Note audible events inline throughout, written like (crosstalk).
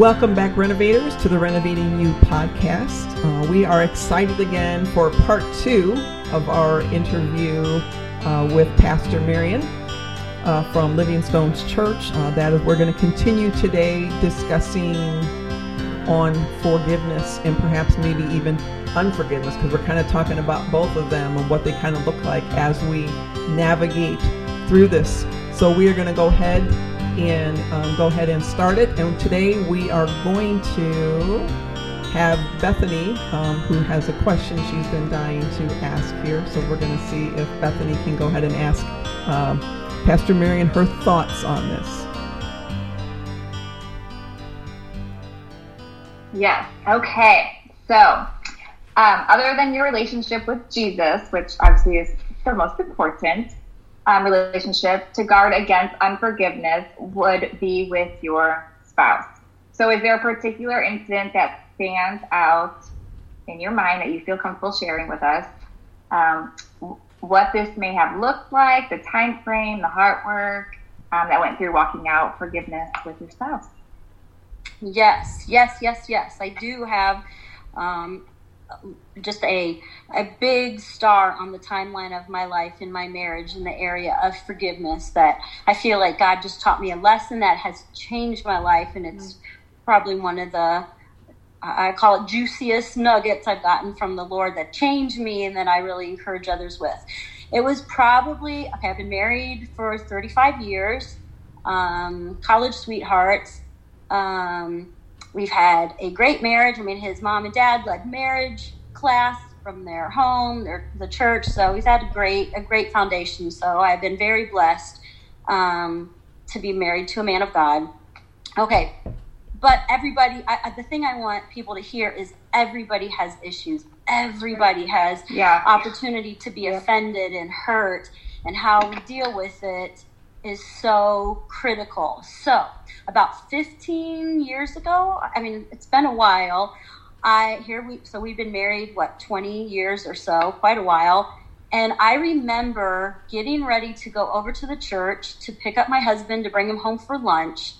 Welcome back, renovators, to the Renovating You podcast. Uh, we are excited again for part two of our interview uh, with Pastor Marion uh, from Living Stones Church. Uh, that is, we're going to continue today discussing on forgiveness and perhaps maybe even unforgiveness because we're kind of talking about both of them and what they kind of look like as we navigate through this. So we are going to go ahead and um, go ahead and start it. And today we are going to have Bethany, um, who has a question she's been dying to ask here. So we're going to see if Bethany can go ahead and ask um, Pastor Marion her thoughts on this. Yes. Okay. So, um, other than your relationship with Jesus, which obviously is the most important, um, relationship to guard against unforgiveness would be with your spouse. So, is there a particular incident that stands out in your mind that you feel comfortable sharing with us? Um, what this may have looked like, the time frame, the heart work um, that went through walking out forgiveness with your spouse. Yes, yes, yes, yes. I do have um, just a a big star on the timeline of my life in my marriage in the area of forgiveness that I feel like God just taught me a lesson that has changed my life and it's probably one of the I call it juiciest nuggets I've gotten from the Lord that changed me and that I really encourage others with. It was probably okay, I've been married for 35 years, um, college sweethearts. Um, We've had a great marriage. I mean, his mom and dad led marriage class from their home, their the church. So we've had a great a great foundation. So I've been very blessed um, to be married to a man of God. Okay, but everybody, I, the thing I want people to hear is everybody has issues. Everybody has yeah. opportunity to be offended and hurt, and how we deal with it is so critical. So, about 15 years ago, I mean, it's been a while. I here we so we've been married what 20 years or so, quite a while. And I remember getting ready to go over to the church to pick up my husband to bring him home for lunch.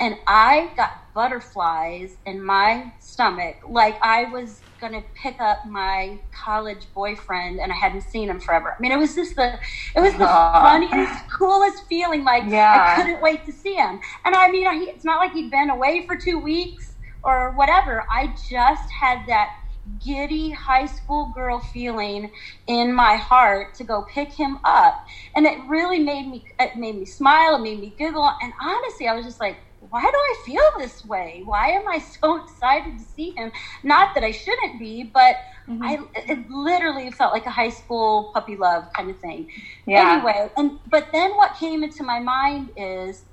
And I got butterflies in my stomach like I was going to pick up my college boyfriend and I hadn't seen him forever. I mean, it was just the, it was the funniest, coolest feeling. Like yeah. I couldn't wait to see him. And I mean, it's not like he'd been away for two weeks or whatever. I just had that giddy high school girl feeling in my heart to go pick him up. And it really made me, it made me smile. It made me giggle. And honestly, I was just like, why do I feel this way? Why am I (laughs) so excited to see him? Not that I shouldn't be, but mm-hmm. I it literally felt like a high school puppy love kind of thing. Yeah. Anyway, and but then what came into my mind is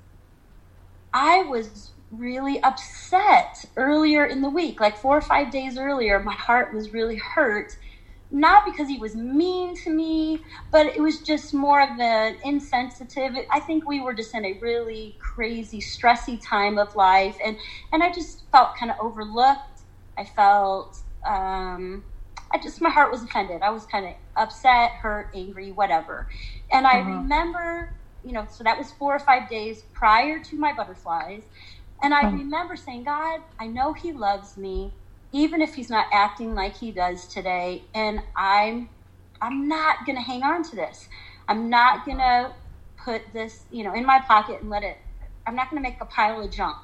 I was really upset earlier in the week, like four or five days earlier. My heart was really hurt not because he was mean to me, but it was just more of an insensitive. I think we were just in a really crazy, stressy time of life, and and I just felt kind of overlooked. I felt, um, I just my heart was offended. I was kind of upset, hurt, angry, whatever. And I uh-huh. remember, you know, so that was four or five days prior to my butterflies, and I uh-huh. remember saying, God, I know He loves me even if he's not acting like he does today and i'm i'm not going to hang on to this. I'm not going to put this you know in my pocket and let it i'm not going to make a pile of junk.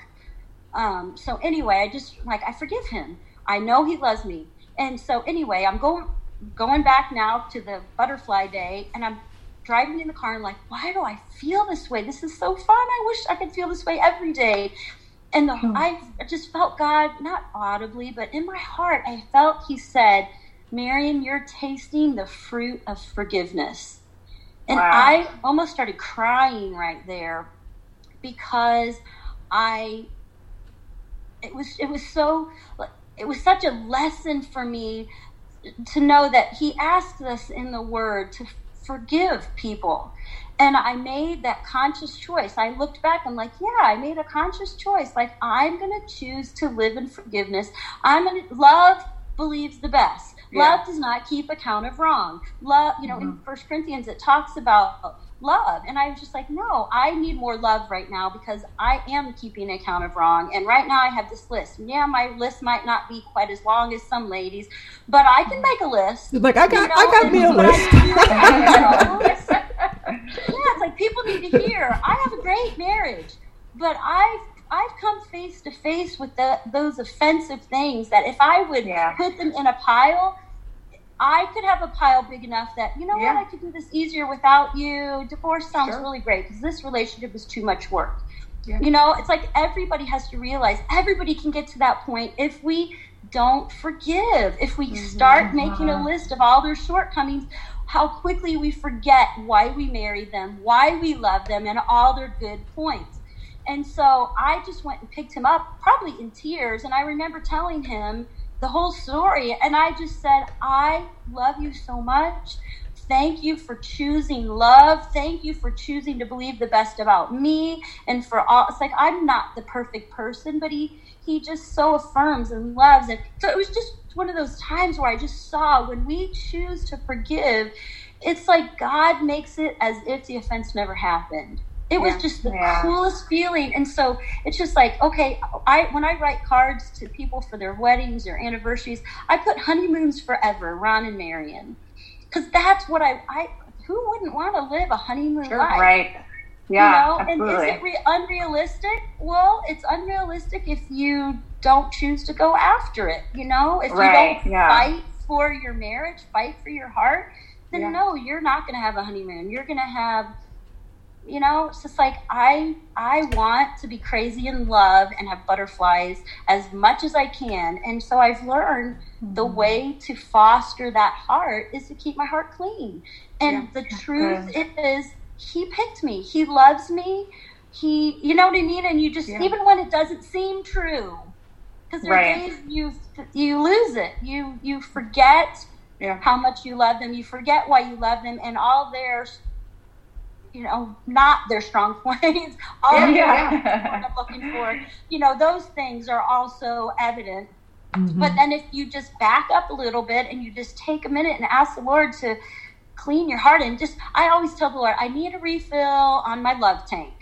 Um, so anyway i just like i forgive him. I know he loves me. And so anyway i'm going going back now to the butterfly day and i'm driving in the car and like why do i feel this way? This is so fun. I wish i could feel this way every day and the, hmm. I just felt God, not audibly, but in my heart, I felt He said, Marion, you're tasting the fruit of forgiveness. And wow. I almost started crying right there because I, it was, it was so, it was such a lesson for me to know that He asked us in the Word to forgive people and I made that conscious choice. I looked back, I'm like, yeah, I made a conscious choice. Like, I'm going to choose to live in forgiveness. I'm going to love believes the best. Yeah. Love does not keep account of wrong. Love, you know, mm-hmm. in First Corinthians, it talks about love. And I was just like, no, I need more love right now because I am keeping account of wrong. And right now I have this list. Yeah, my list might not be quite as long as some ladies, but I can make a list. Like I got, you know, I got me a list. (laughs) (laughs) yeah, it's like people need to hear. I have a great marriage, but I've I've come face to face with the, those offensive things that if I would yeah. put them in a pile, I could have a pile big enough that, you know yeah. what, I could do this easier without you. Divorce sounds sure. really great because this relationship is too much work. Yeah. You know, it's like everybody has to realize everybody can get to that point if we don't forgive. If we mm-hmm. start making a uh-huh. list of all their shortcomings, how quickly we forget why we married them, why we love them, and all their good points. And so I just went and picked him up, probably in tears. And I remember telling him, the whole story. And I just said, I love you so much. Thank you for choosing love. Thank you for choosing to believe the best about me and for all. It's like I'm not the perfect person, but he he just so affirms and loves. And so it was just one of those times where I just saw when we choose to forgive, it's like God makes it as if the offense never happened. It was just the yeah. coolest feeling. And so it's just like, okay, I when I write cards to people for their weddings or anniversaries, I put honeymoons forever, Ron and Marion. Because that's what I, I who wouldn't want to live a honeymoon sure, life? Right. Yeah. You know, absolutely. and is it re- unrealistic? Well, it's unrealistic if you don't choose to go after it. You know, if right. you don't yeah. fight for your marriage, fight for your heart, then yeah. no, you're not going to have a honeymoon. You're going to have you know it's just like i i want to be crazy in love and have butterflies as much as i can and so i've learned mm-hmm. the way to foster that heart is to keep my heart clean and yeah. the truth is he picked me he loves me he you know what i mean and you just yeah. even when it doesn't seem true because there right. are days you you lose it you you forget yeah. how much you love them you forget why you love them and all their you know, not their strong (laughs) points. All yeah. I'm looking for, you know, those things are also evident. Mm-hmm. But then if you just back up a little bit and you just take a minute and ask the Lord to clean your heart and just, I always tell the Lord, I need a refill on my love tank.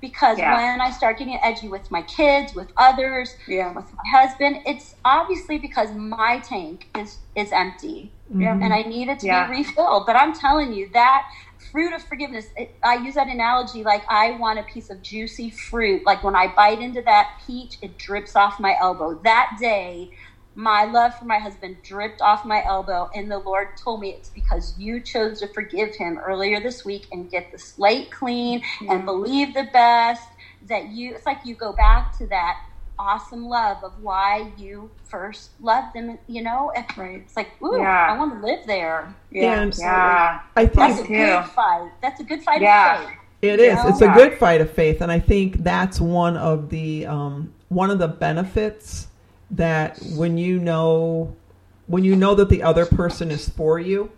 Because yeah. when I start getting edgy with my kids, with others, yeah. with my husband, it's obviously because my tank is is empty, mm-hmm. and I need it to be refilled. But I'm telling you that fruit of forgiveness it, i use that analogy like i want a piece of juicy fruit like when i bite into that peach it drips off my elbow that day my love for my husband dripped off my elbow and the lord told me it's because you chose to forgive him earlier this week and get the slate clean mm-hmm. and believe the best that you it's like you go back to that awesome love of why you first loved them. You know, right. it's like, ooh, yeah. I want to live there. Yeah, and yeah. I think that's a good fight. That's a good fight yeah. of faith. It is. Know? It's a good fight of faith, and I think that's one of the um, one of the benefits that when you know when you know that the other person is for you.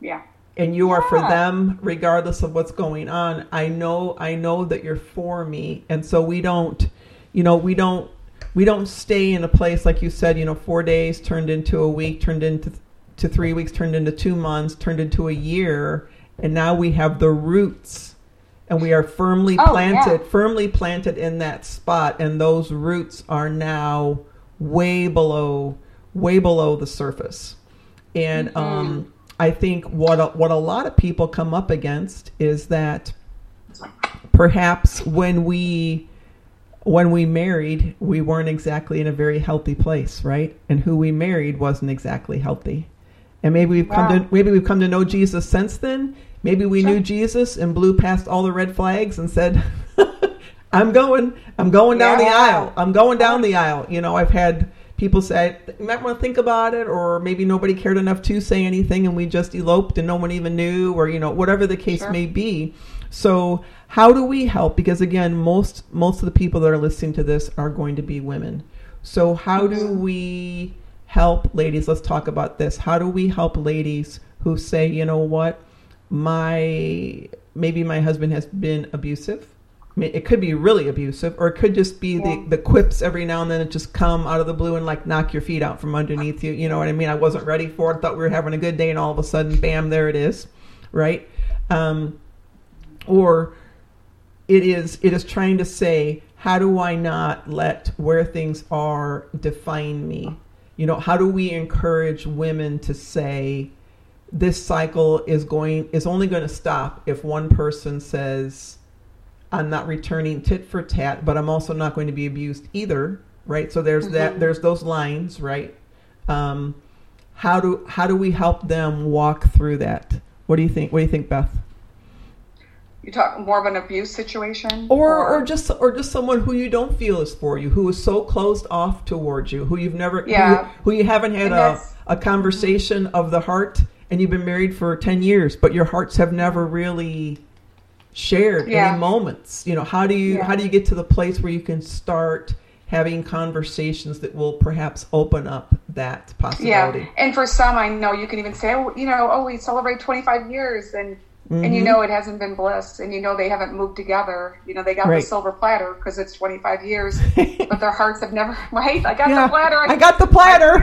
Yeah. And you yeah. are for them regardless of what's going on. I know I know that you're for me and so we don't you know, we don't we don't stay in a place like you said, you know, 4 days turned into a week, turned into to 3 weeks, turned into 2 months, turned into a year, and now we have the roots and we are firmly oh, planted, yeah. firmly planted in that spot and those roots are now way below way below the surface. And mm-hmm. um I think what a, what a lot of people come up against is that perhaps when we when we married, we weren't exactly in a very healthy place, right? And who we married wasn't exactly healthy. And maybe we've wow. come to maybe we've come to know Jesus since then. Maybe we sure. knew Jesus and blew past all the red flags and said, (laughs) "I'm going, I'm going down yeah. the aisle. I'm going down the aisle." You know, I've had people say, "You might want to think about it," or maybe nobody cared enough to say anything, and we just eloped and no one even knew, or you know, whatever the case sure. may be. So how do we help? Because again, most most of the people that are listening to this are going to be women. So how do mm-hmm. we help ladies? Let's talk about this. How do we help ladies who say, you know what, my maybe my husband has been abusive. It could be really abusive, or it could just be yeah. the, the quips every now and then that just come out of the blue and like knock your feet out from underneath you. You know what I mean? I wasn't ready for it. Thought we were having a good day, and all of a sudden, bam, there it is, right? Um, or it is it is trying to say how do I not let where things are define me? You know, how do we encourage women to say this cycle is going is only going to stop if one person says I'm not returning tit for tat, but I'm also not going to be abused either, right? So there's mm-hmm. that there's those lines, right? Um, how do how do we help them walk through that? What do you think? What do you think, Beth? You talk more of an abuse situation, or, or, or just or just someone who you don't feel is for you, who is so closed off towards you, who you've never, yeah. who, who you haven't had a, a conversation mm-hmm. of the heart, and you've been married for ten years, but your hearts have never really shared yeah. any moments. You know, how do you yeah. how do you get to the place where you can start having conversations that will perhaps open up that possibility? Yeah, and for some, I know you can even say, oh, you know, oh, we celebrate 25 years, and Mm-hmm. and you mm-hmm. know it hasn't been bliss and you know they haven't moved together. You know they got right. the silver platter because it's 25 years (laughs) but their hearts have never (laughs) right? I got yeah, the platter. I, I got the platter.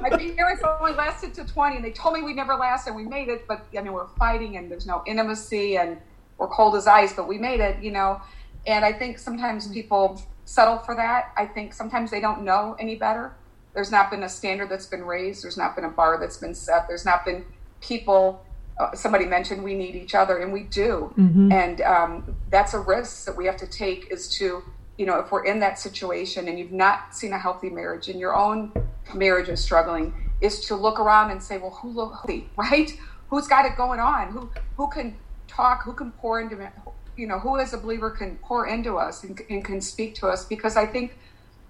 My parents, only, lasted to 20 and they told me we'd never last and we made it but i mean we're fighting and there's no intimacy and we're cold as ice but we made it you know? And i think sometimes people settle for that. I think sometimes they don't know any better. There's not been a standard that's been raised. There's not been a bar that's been set. There's not been people uh, somebody mentioned we need each other, and we do. Mm-hmm. And um, that's a risk that we have to take is to, you know, if we're in that situation and you've not seen a healthy marriage and your own marriage is struggling, is to look around and say, well, who look (laughs) right? Who's got it going on? Who who can talk? Who can pour into? You know, who as a believer can pour into us and, and can speak to us? Because I think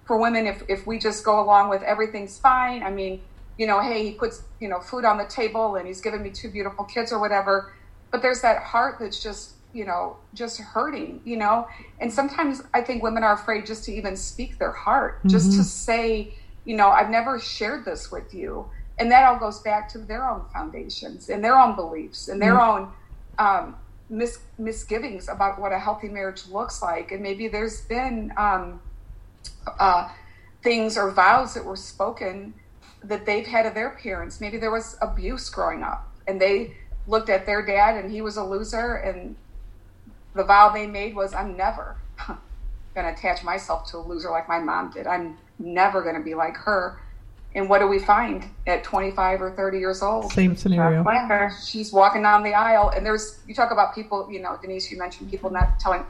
for women, if if we just go along with everything's fine, I mean you know, hey, he puts, you know, food on the table and he's given me two beautiful kids or whatever. But there's that heart that's just, you know, just hurting, you know? And sometimes I think women are afraid just to even speak their heart, mm-hmm. just to say, you know, I've never shared this with you. And that all goes back to their own foundations and their own beliefs and their mm-hmm. own um, mis- misgivings about what a healthy marriage looks like. And maybe there's been um, uh, things or vows that were spoken that they've had of their parents. Maybe there was abuse growing up and they looked at their dad and he was a loser and the vow they made was I'm never going to attach myself to a loser like my mom did. I'm never going to be like her. And what do we find at 25 or 30 years old? Same scenario. She's walking down the aisle, and there's, you talk about people, you know, Denise, you mentioned people not telling,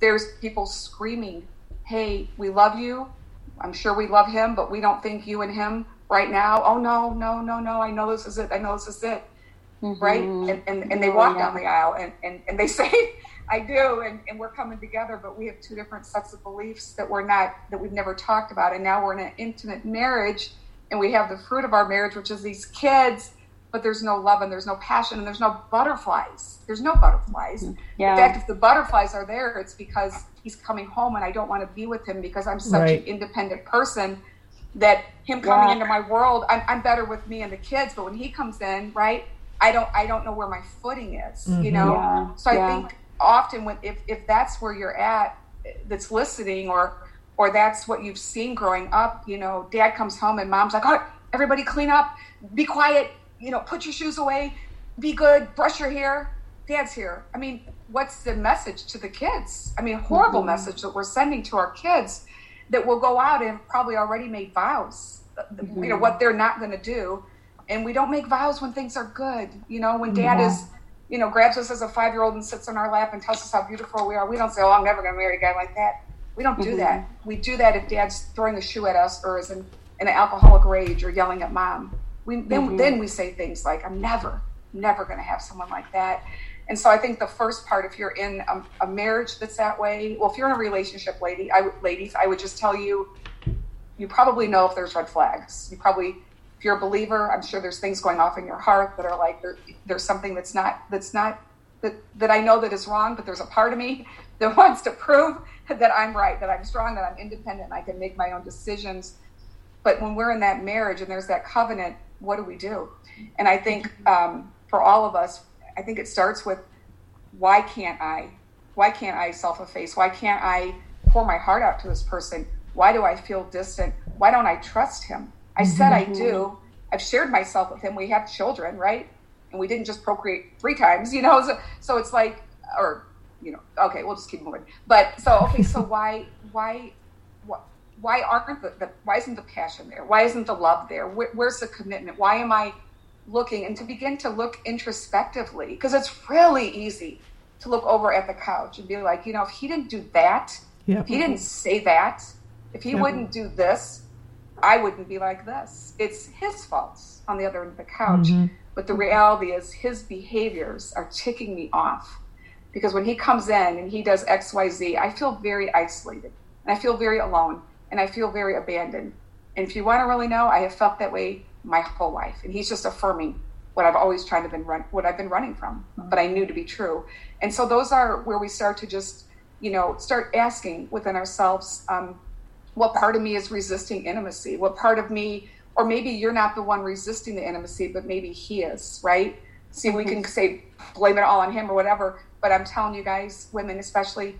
there's people screaming, Hey, we love you. I'm sure we love him, but we don't think you and him right now. Oh no, no, no, no! I know this is it. I know this is it. Mm-hmm. Right? And, and and they walk yeah. down the aisle and, and, and they (laughs) say, I do, and, and we're coming together, but we have two different sets of beliefs that we're not that we've never talked about. And now we're in an intimate marriage and we have the fruit of our marriage, which is these kids, but there's no love and there's no passion and there's no butterflies. There's no butterflies. Yeah. In fact, if the butterflies are there, it's because he's coming home and I don't want to be with him because I'm such right. an independent person that him coming yeah. into my world, I'm, I'm, better with me and the kids. But when he comes in, right, I don't I don't know where my footing is, mm-hmm. you know. Yeah. So I think often when if if that's where you're at, that's listening, or or that's what you've seen growing up, you know, dad comes home and mom's like, oh, everybody clean up, be quiet, you know, put your shoes away, be good, brush your hair. Dad's here. I mean, what's the message to the kids? I mean, horrible mm-hmm. message that we're sending to our kids that will go out and probably already made vows, mm-hmm. you know, what they're not going to do. And we don't make vows when things are good. You know, when dad yeah. is, you know, grabs us as a five year old and sits on our lap and tells us how beautiful we are, we don't say, oh, I'm never going to marry a guy like that. We don't do mm-hmm. that. We do that if dad's throwing a shoe at us or is in, in an alcoholic rage or yelling at mom. We, then, mm-hmm. then we say things like, I'm never, never going to have someone like that. And so I think the first part, if you're in a, a marriage that's that way, well, if you're in a relationship, lady, I, ladies, I would just tell you, you probably know if there's red flags. You probably, if you're a believer, I'm sure there's things going off in your heart that are like there, there's something that's not that's not that that I know that is wrong, but there's a part of me (laughs) that wants to prove that I'm right, that I'm strong, that I'm independent, and I can make my own decisions. But when we're in that marriage and there's that covenant, what do we do? And I think um, for all of us, I think it starts with why can't I? Why can't I self efface? Why can't I pour my heart out to this person? Why do I feel distant? Why don't I trust him? I mm-hmm. said I do. I've shared myself with him. We have children, right? And we didn't just procreate three times, (laughs) you know? So, so it's like, or you know, okay, we'll just keep moving. But so okay, so (laughs) why why why why aren't the, the why isn't the passion there? Why isn't the love there? Where, where's the commitment? Why am I looking and to begin to look introspectively because it's really easy to look over at the couch and be like, you know, if he didn't do that, Yeah. if he didn't say that, if he Yeah. wouldn't do this, I wouldn't be like this. It's his faults on the other end of the couch. Mhm. But the reality is his behaviors are ticking me off. Because when he comes in and he does XYZ, I feel very isolated and I feel very alone and I feel very abandoned. And if you want to really know, I have felt that way my whole life. And he's just affirming what I've always tried to been run, what I've been running from, but I knew to be true. And so those are where we start to just, you know, start asking within ourselves, um, what part of me is resisting intimacy? What part of me, or maybe you're not the one resisting the intimacy, but maybe he is, right? See, we can say blame it all on him or whatever, but I'm telling you guys, women especially,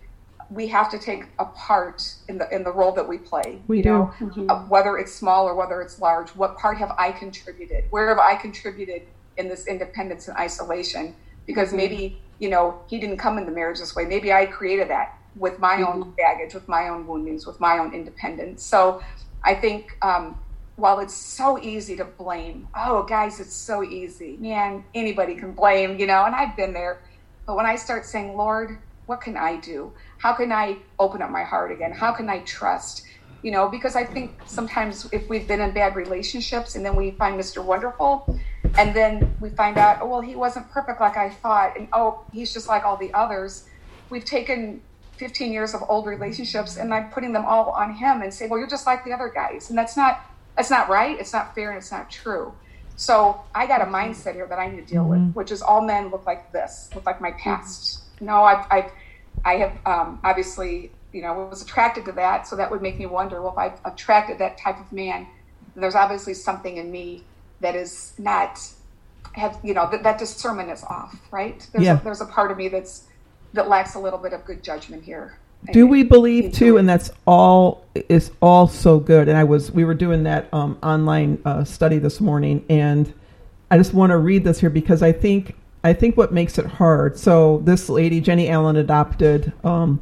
we have to take a part in the in the role that we play. We you do. know, Mhm. uh, whether it's small or whether it's large. What part have I contributed? Where have I contributed in this independence and isolation? Because maybe you know he didn't come into marriage this way. Maybe I created that with my own baggage, with my own woundings, with my own independence. So I think um, while it's so easy to blame, oh guys, it's so easy, man. Anybody can blame, you know, and I've been there. But when I start saying, Lord, what can I do? How can I open up my heart again? How can I trust? You know, because I think sometimes if we've been in bad relationships and then we find Mr. Wonderful, and then we find out, oh, well, he wasn't perfect like I thought, and oh, he's just like all the others. We've taken 15 years of old relationships and I'm putting them all on him and say, well, you're just like the other guys. And that's not, that's not right. It's not fair and it's not true. So I got a mindset here that I need to deal with, mm-hmm. which is all men look like this, look like my past. No, I've, I've, I have um, obviously, you know, was attracted to that. So that would make me wonder, well, if I've attracted that type of man, there's obviously something in me that is not, have, you know, that, that discernment is off, right? There's, Yeah. a, there's a part of me that's, that lacks a little bit of good judgment here. Do we believe too? And that's all is all so good. And I was we were doing that um, online uh, study this morning, and I just want to read this here because I think I think what makes it hard. So this lady Jennie Allen adopted um,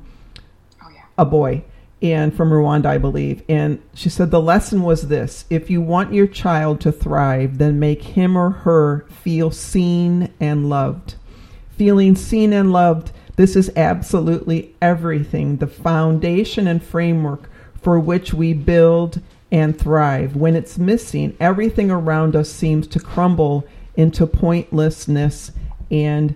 Oh yeah. a boy and from Rwanda, I believe. And she said the lesson was this if you want your child to thrive, then make him or her feel seen and loved. Feeling seen and loved, this is absolutely everything, the foundation and framework for which we build and thrive. When it's missing, everything around us seems to crumble into pointlessness and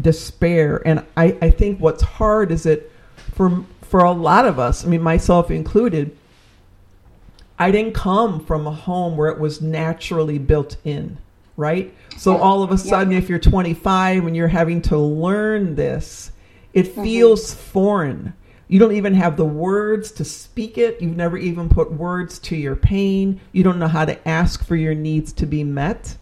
despair. And I, I think what's hard is that for for a lot of us, I mean myself included, I didn't come from a home where it was naturally built in, right? So all of a sudden if you're 25 and you're having to learn this, it mm-hmm. feels foreign. You don't even have the words to speak it. You've never even put words to your pain. You don't know how to ask for your needs to be met.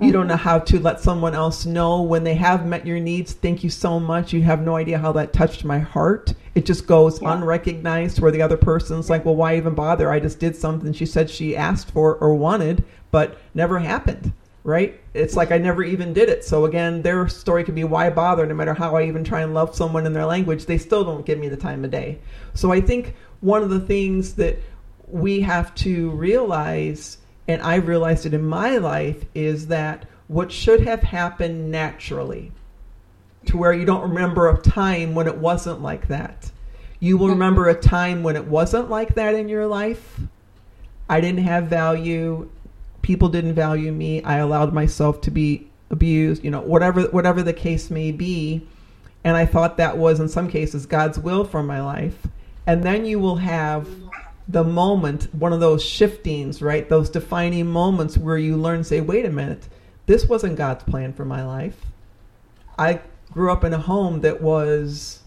You don't mm-hmm. know how to let someone else know when they have met your needs. Thank you so much. You have no idea how that touched my heart. It just goes unrecognized where the other person's like, well, why even bother? I just did something she said she asked for or wanted, but never happened. Right? It's like I never even did it. So again, their story could be why bother? No matter how I even try and love someone in their language, they still don't give me the time of day. So I think one of the things that we have to realize, and I realized it in my life, is that what should have happened naturally, to where you don't remember a time when it wasn't like that. You will hmm. remember a time when it wasn't like that in your life. I didn't have value. People didn't value me. I allowed myself to be abused, you know, whatever whatever the case may be. And I thought that was in some cases God's will for my life. And then you will have the moment, one of those shiftings, right? Those defining moments where you learn, say, wait a minute, this wasn't God's plan for my life. I grew up in a home that was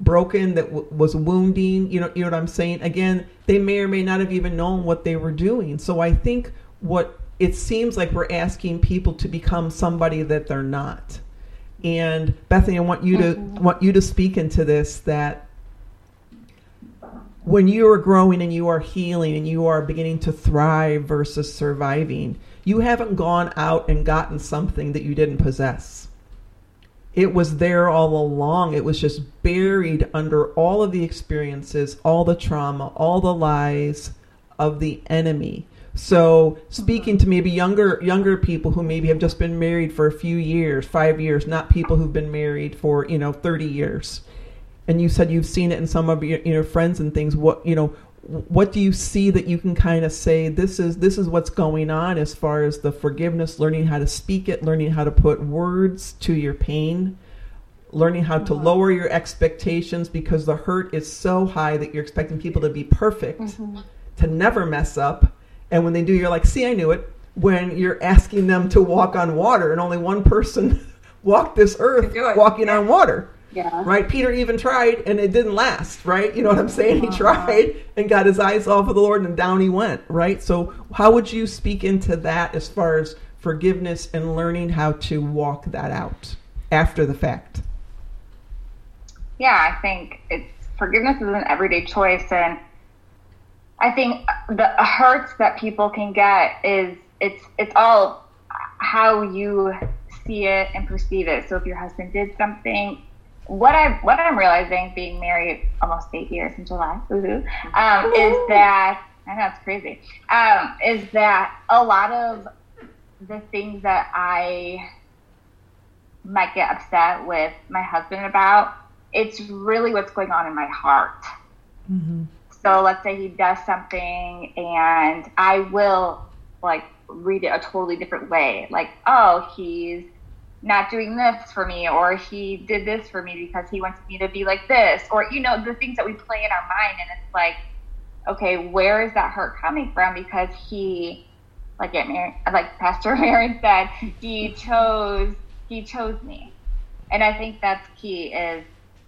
broken, that w- was wounding. You know, you know what I'm saying? Again, they may or may not have even known what they were doing. So I think what it seems like we're asking people to become somebody that they're not. And Bethany, I want you to mm-hmm. want you to speak into this that when you are growing and you are healing and you are beginning to thrive versus surviving, you haven't gone out and gotten something that you didn't possess. it was there all along. It was just buried under all of the experiences, all the trauma, all the lies of the enemy. So speaking to maybe younger younger people who maybe have just been married for a few years, 5 years, not people who've been married for, you know, 30 years. And you said you've seen it in some of your you know friends and things. What, you know, what do you see that you can kind of say this is this is what's going on as far as the forgiveness learning how to speak it learning how to put words to your pain learning how to lower your expectations because the hurt is so high that you're expecting people to be perfect mm-hmm. to never mess up and when they do you're like see i knew it when you're asking them to walk on water and only one person (laughs) walked this earth walking yeah. on water yeah. Right? Peter even tried and it didn't last, right? You know what I'm saying? He uh-huh. tried and got his eyes off of the Lord and down he went, right? So, how would you speak into that as far as forgiveness and learning how to walk that out after the fact? Yeah, I think it's forgiveness is an everyday choice and I think the hurts that people can get is it's it's all how you see it and perceive it. So if your husband did something what I what I'm realizing, being married almost eight years in July, um, is that I know it's crazy. Um, is that a lot of the things that I might get upset with my husband about, it's really what's going on in my heart. Mm-hmm. So let's say he does something, and I will like read it a totally different way. Like, oh, he's not doing this for me or he did this for me because he wants me to be like this or you know the things that we play in our mind and it's like okay where is that hurt coming from? Because he like it like pastor (laughs) Aaron said he chose he chose me. And i think that's key is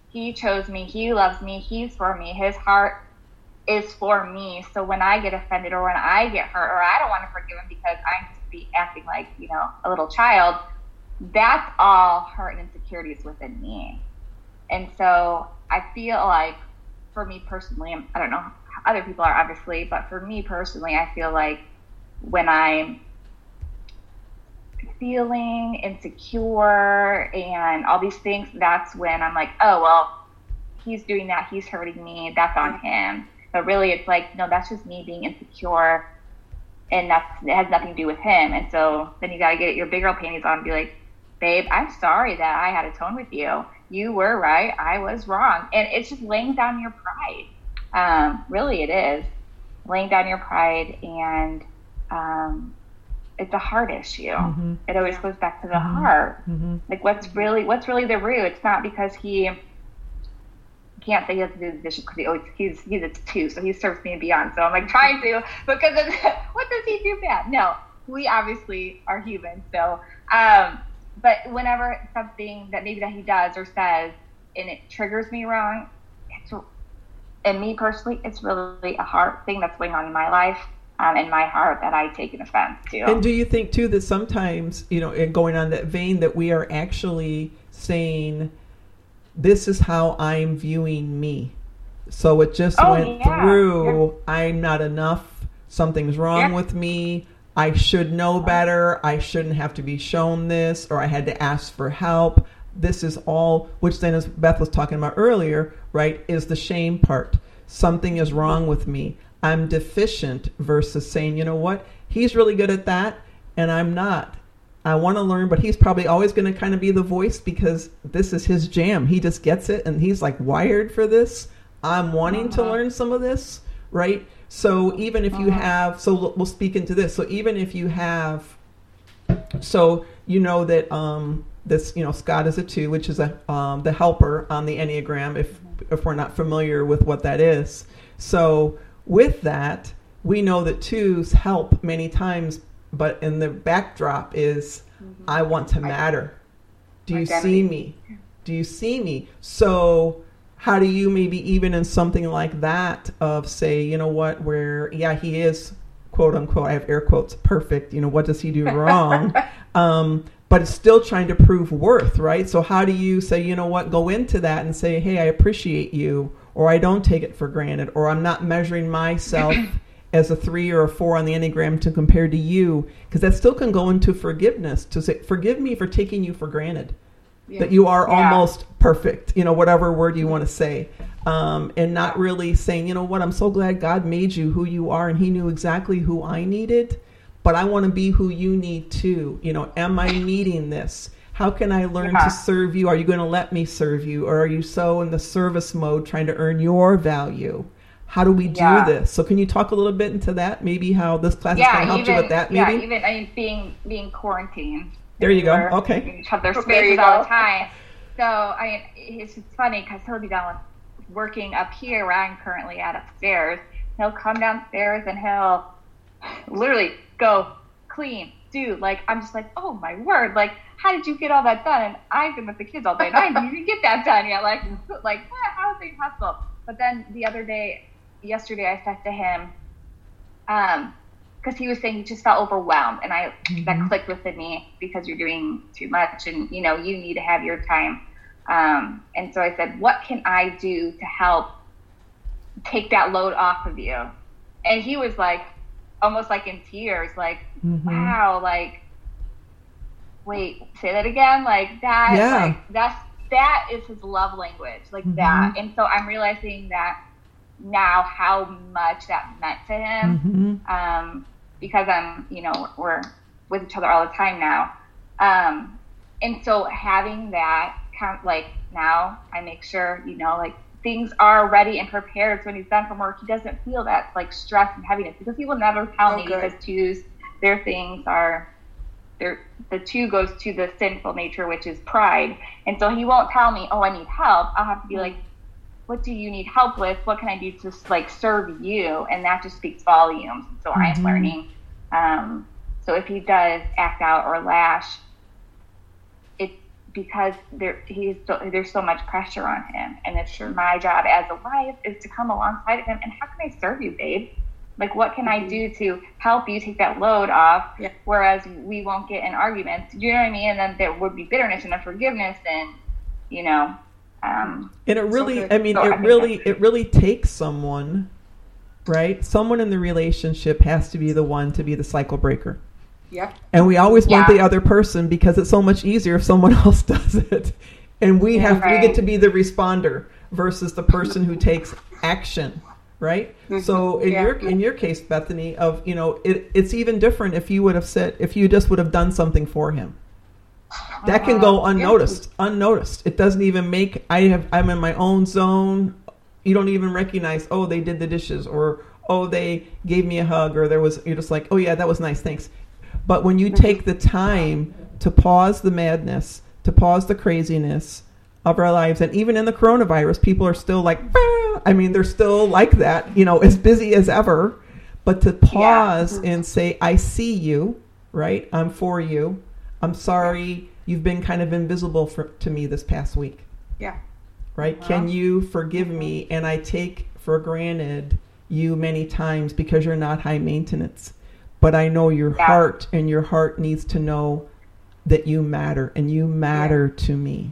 he chose me he loves me he's for me his heart is for me. So when i get offended or when i get hurt or i don't want to forgive him because i'm just be acting like you know a little child that's all hurt and insecurities within me. And so I feel like for me personally, I don't know how other people are obviously, but for me personally, I feel like when I'm feeling insecure and all these things, that's when I'm like, oh, well, he's doing that. He's hurting me. That's on him. But really, it's like, no, that's just me being insecure. And that's, it has nothing to do with him. And so then you got to get your big girl panties on and be like, babe, I'm sorry that I had a tone with you. You were right. I was wrong. And it's just laying down your pride. Um, really, it is laying down your pride. And um, it's a heart issue. Mm-hmm. It always goes back to the mm-hmm. heart. Mm-hmm. Like what's really, what's really the root? It's not because he can't say he has to do the dishes because he always he's he's a two, so he serves me and beyond. So I'm like trying to because of, (laughs) what does he do bad? No, we obviously are human. So um, but whenever something that maybe that he does or says and it triggers me wrong, it's and me personally, it's really a hard thing that's going on in my life. Um, in my heart that I take an offense to. And do you think too that sometimes, you know, in going on that vein, that we are actually saying, "This is how I'm viewing me," so it just oh, went yeah. through. Yeah. I'm not enough. Something's wrong yeah. with me. I should know better. I shouldn't have to be shown this, or I had to ask for help. This is all, which then, as Beth was talking about earlier, right, is the shame part. Something is wrong with me. I'm deficient versus saying, you know what, he's really good at that, and I'm not. I want to learn, but he's probably always going to kind of be the voice because this is his jam. He just gets it, and he's like wired for this. I'm wanting to uh-huh. learn some of this, right? So even if you uh-huh. have, so we'll speak into this. So even if you have, so you know that um, this, you know, Scott is a two, which is a um, the helper on the Enneagram. If if we're not familiar with what that is, so with that, we know that twos help many times, but in the backdrop is, mm-hmm. I want to matter. Do you see me? Do you see me? So how do you maybe even in something like that of say you know what where yeah he is quote unquote i have air quotes perfect you know what does he do wrong? (laughs) Um, but it's still trying to prove worth right? So how do you say you know what go into that and say hey i appreciate you or i don't take it for granted or i'm not measuring myself (laughs) as a three or a four on the enneagram to compare to you? Because that still can go into forgiveness to say forgive me for taking you for granted yeah. that you are yeah. almost perfect, you know, whatever word you want to say. Um, and not really saying, you know what, I'm so glad God made you who you are and He knew exactly who I needed, but I want to be who you need too. You know, am I needing this? How can I learn to serve you? Are you going to let me serve you? Or are you so in the service mode trying to earn your value? How do we do yeah. this? So can you talk a little bit into that? Maybe how this class yeah, is going to help you with that. Maybe yeah, even I mean, being being quarantined. There you go. Okay. Each other's spaces all the time. So I mean, it's just funny because he'll be done with working up here where I'm currently at upstairs. He'll come downstairs and he'll literally go clean, do like I'm just like, oh my word, like how did you get all that done? And I've been with the kids all day and I didn't even get that done yet. Like (laughs) like how is it possible? But then the other day yesterday I said to him, um, because he was saying he just felt overwhelmed, and I mm-hmm. that clicked within me because you're doing too much, and you know you need to have your time. Um, and so I said, what can I do to help take that load off of you? And he was like, almost like in tears, like, mm-hmm. wow, like, wait, say that again, like that, yeah. like that's that is his love language, like mm-hmm. that. And so I'm realizing that now how much that meant to him mm-hmm. um, because I'm, you know, we're with each other all the time now. Um, and so having that kind of like now I make sure, you know, like things are ready and prepared. So when he's done from work, he doesn't feel that like stress and heaviness because he will never tell oh, me good. because twos, their things are, their, the two goes to the sinful nature, which is pride. And so he won't tell me, oh, I need help. I'll have to be like, what do you need help with? What can I do to like serve you? And that just speaks volumes. So mm-hmm. I'm learning. Um, so if he does act out or lash, it's because there he's so, there's so much pressure on him, and it's sure. my job as a wife is to come alongside of him. And how can I serve you, babe? Like, what can mm-hmm. I do to help you take that load off? Yeah. Whereas we won't get in arguments. Do you know what I mean? And then there would be bitterness and unforgiveness, and you know, um, and it really, so I mean, so it I really, it really takes someone, right? Someone in the relationship has to be the one to be the cycle breaker. Yeah. And we always yeah. want the other person because it's so much easier if someone (laughs) else does it. And we have right. we get to be the responder versus the person who takes action, right? Mm-hmm. So in yeah. your in your case, Bethany, of you know, it, it's even different if you would have said if you just would have done something for him that can go uh, unnoticed unnoticed. It doesn't even make i have i'm in my own zone. You don't even recognize oh they did the dishes or oh they gave me a hug or there was you're just like oh yeah that was nice thanks. But when you take the time to pause the madness to pause the craziness of our lives and even in the coronavirus people are still like bah! i mean they're still like that you know as busy as ever. But to pause yeah. and say i see you right? I'm for you I'm sorry you've been kind of invisible for, to me this past week. Yeah. Right? Can you forgive me? And I take for granted you many times because you're not high maintenance. But I know your yeah. heart, and your heart needs to know that you matter, and you matter yeah. to me.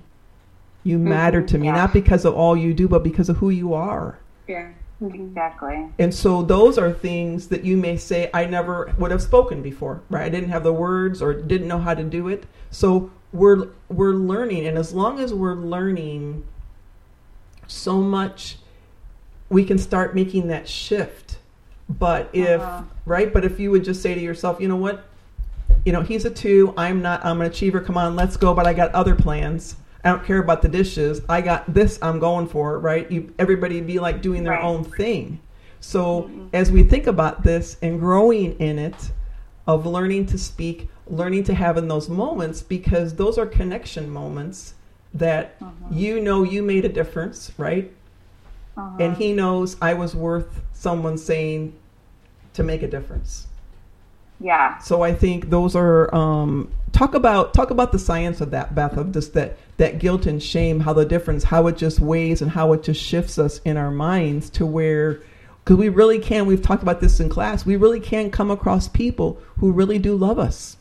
You mm-hmm. matter to me, yeah. not because of all you do, but because of who you are. Yeah. Exactly. And so those are things that you may say, I never would have spoken before, right? I didn't have the words or didn't know how to do it. So we're we're learning, and as long as we're learning so much, we can start making that shift. But if uh-huh. right, but if you would just say to yourself, you know what, you know, he's a two, I'm not, I'm an achiever. Come on, let's go. But I got other plans I don't care about the dishes. I got this. I'm going for it, right. You, everybody be like doing their right. own thing. So mm-hmm. as we think about this and growing in it, of learning to speak, learning to have in those moments, because those are connection moments that mm-hmm. you know you made a difference, right? Uh-huh. And he knows I was worth someone saying to make a difference. Yeah. So I think those are um, talk about talk about the science of that, Beth, of just that that guilt and shame, how the difference, how it just weighs and how it just shifts us in our minds to where because we really can. We've talked about this in class. We really can come across people who really do love us,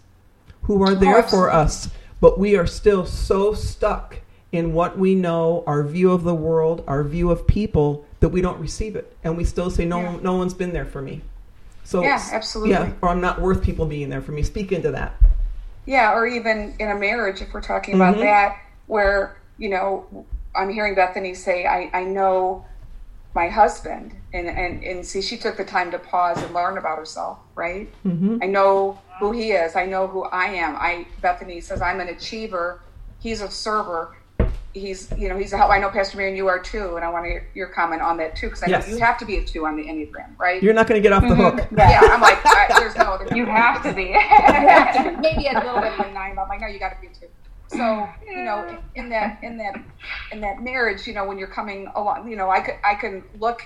who are there for us, but we are still so stuck in what we know, our view of the world, our view of people, that we don't receive it, and we still say, "No, yeah. no one's been there for me." So yeah, absolutely. Yeah, or I'm not worth people being there for me. Speak into that. Yeah, or even in a marriage, if we're talking about mm-hmm. that, where, you know, I'm hearing Bethany say, I, I know my husband and, and, and see, she took the time to pause and learn about herself, right? Mm-hmm. I know who he is. I know who I am. I, Bethany says, I'm an achiever. He's a server he's you know he's a help. I know Pastor Marion you are too, and I want to get your comment on that too because I yes. know you have to be a two on the Enneagram, right? You're not going to get off the hook. yeah, I'm like I, there's no other. You have to be. (laughs) (laughs) Maybe a little bit of a nine, but I'm like no, you got to be a two. So you know, in that in that in that marriage, you know, when you're coming along, you know, I could I can look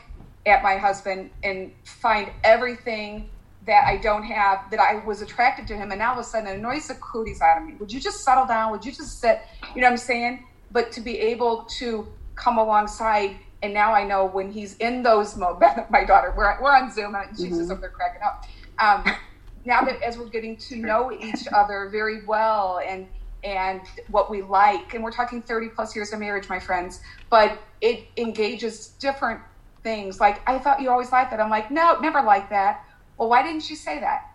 at my husband and find everything that I don't have that I was attracted to him, and now all of a sudden it annoys the cooties out of me. Would you just settle down? Would you just sit? You know what I'm saying? but to be able to come alongside and now I know when he's in those moments. (laughs) My daughter, we're, we're on Zoom and she's mm-hmm. just up there cracking up. Um, now that as we're getting to know each other very well and and what we like, and we're talking 30 plus years of marriage, my friends, but it engages different things. Like I thought you always liked that. I'm like, no, never like that. Well, why didn't you say that?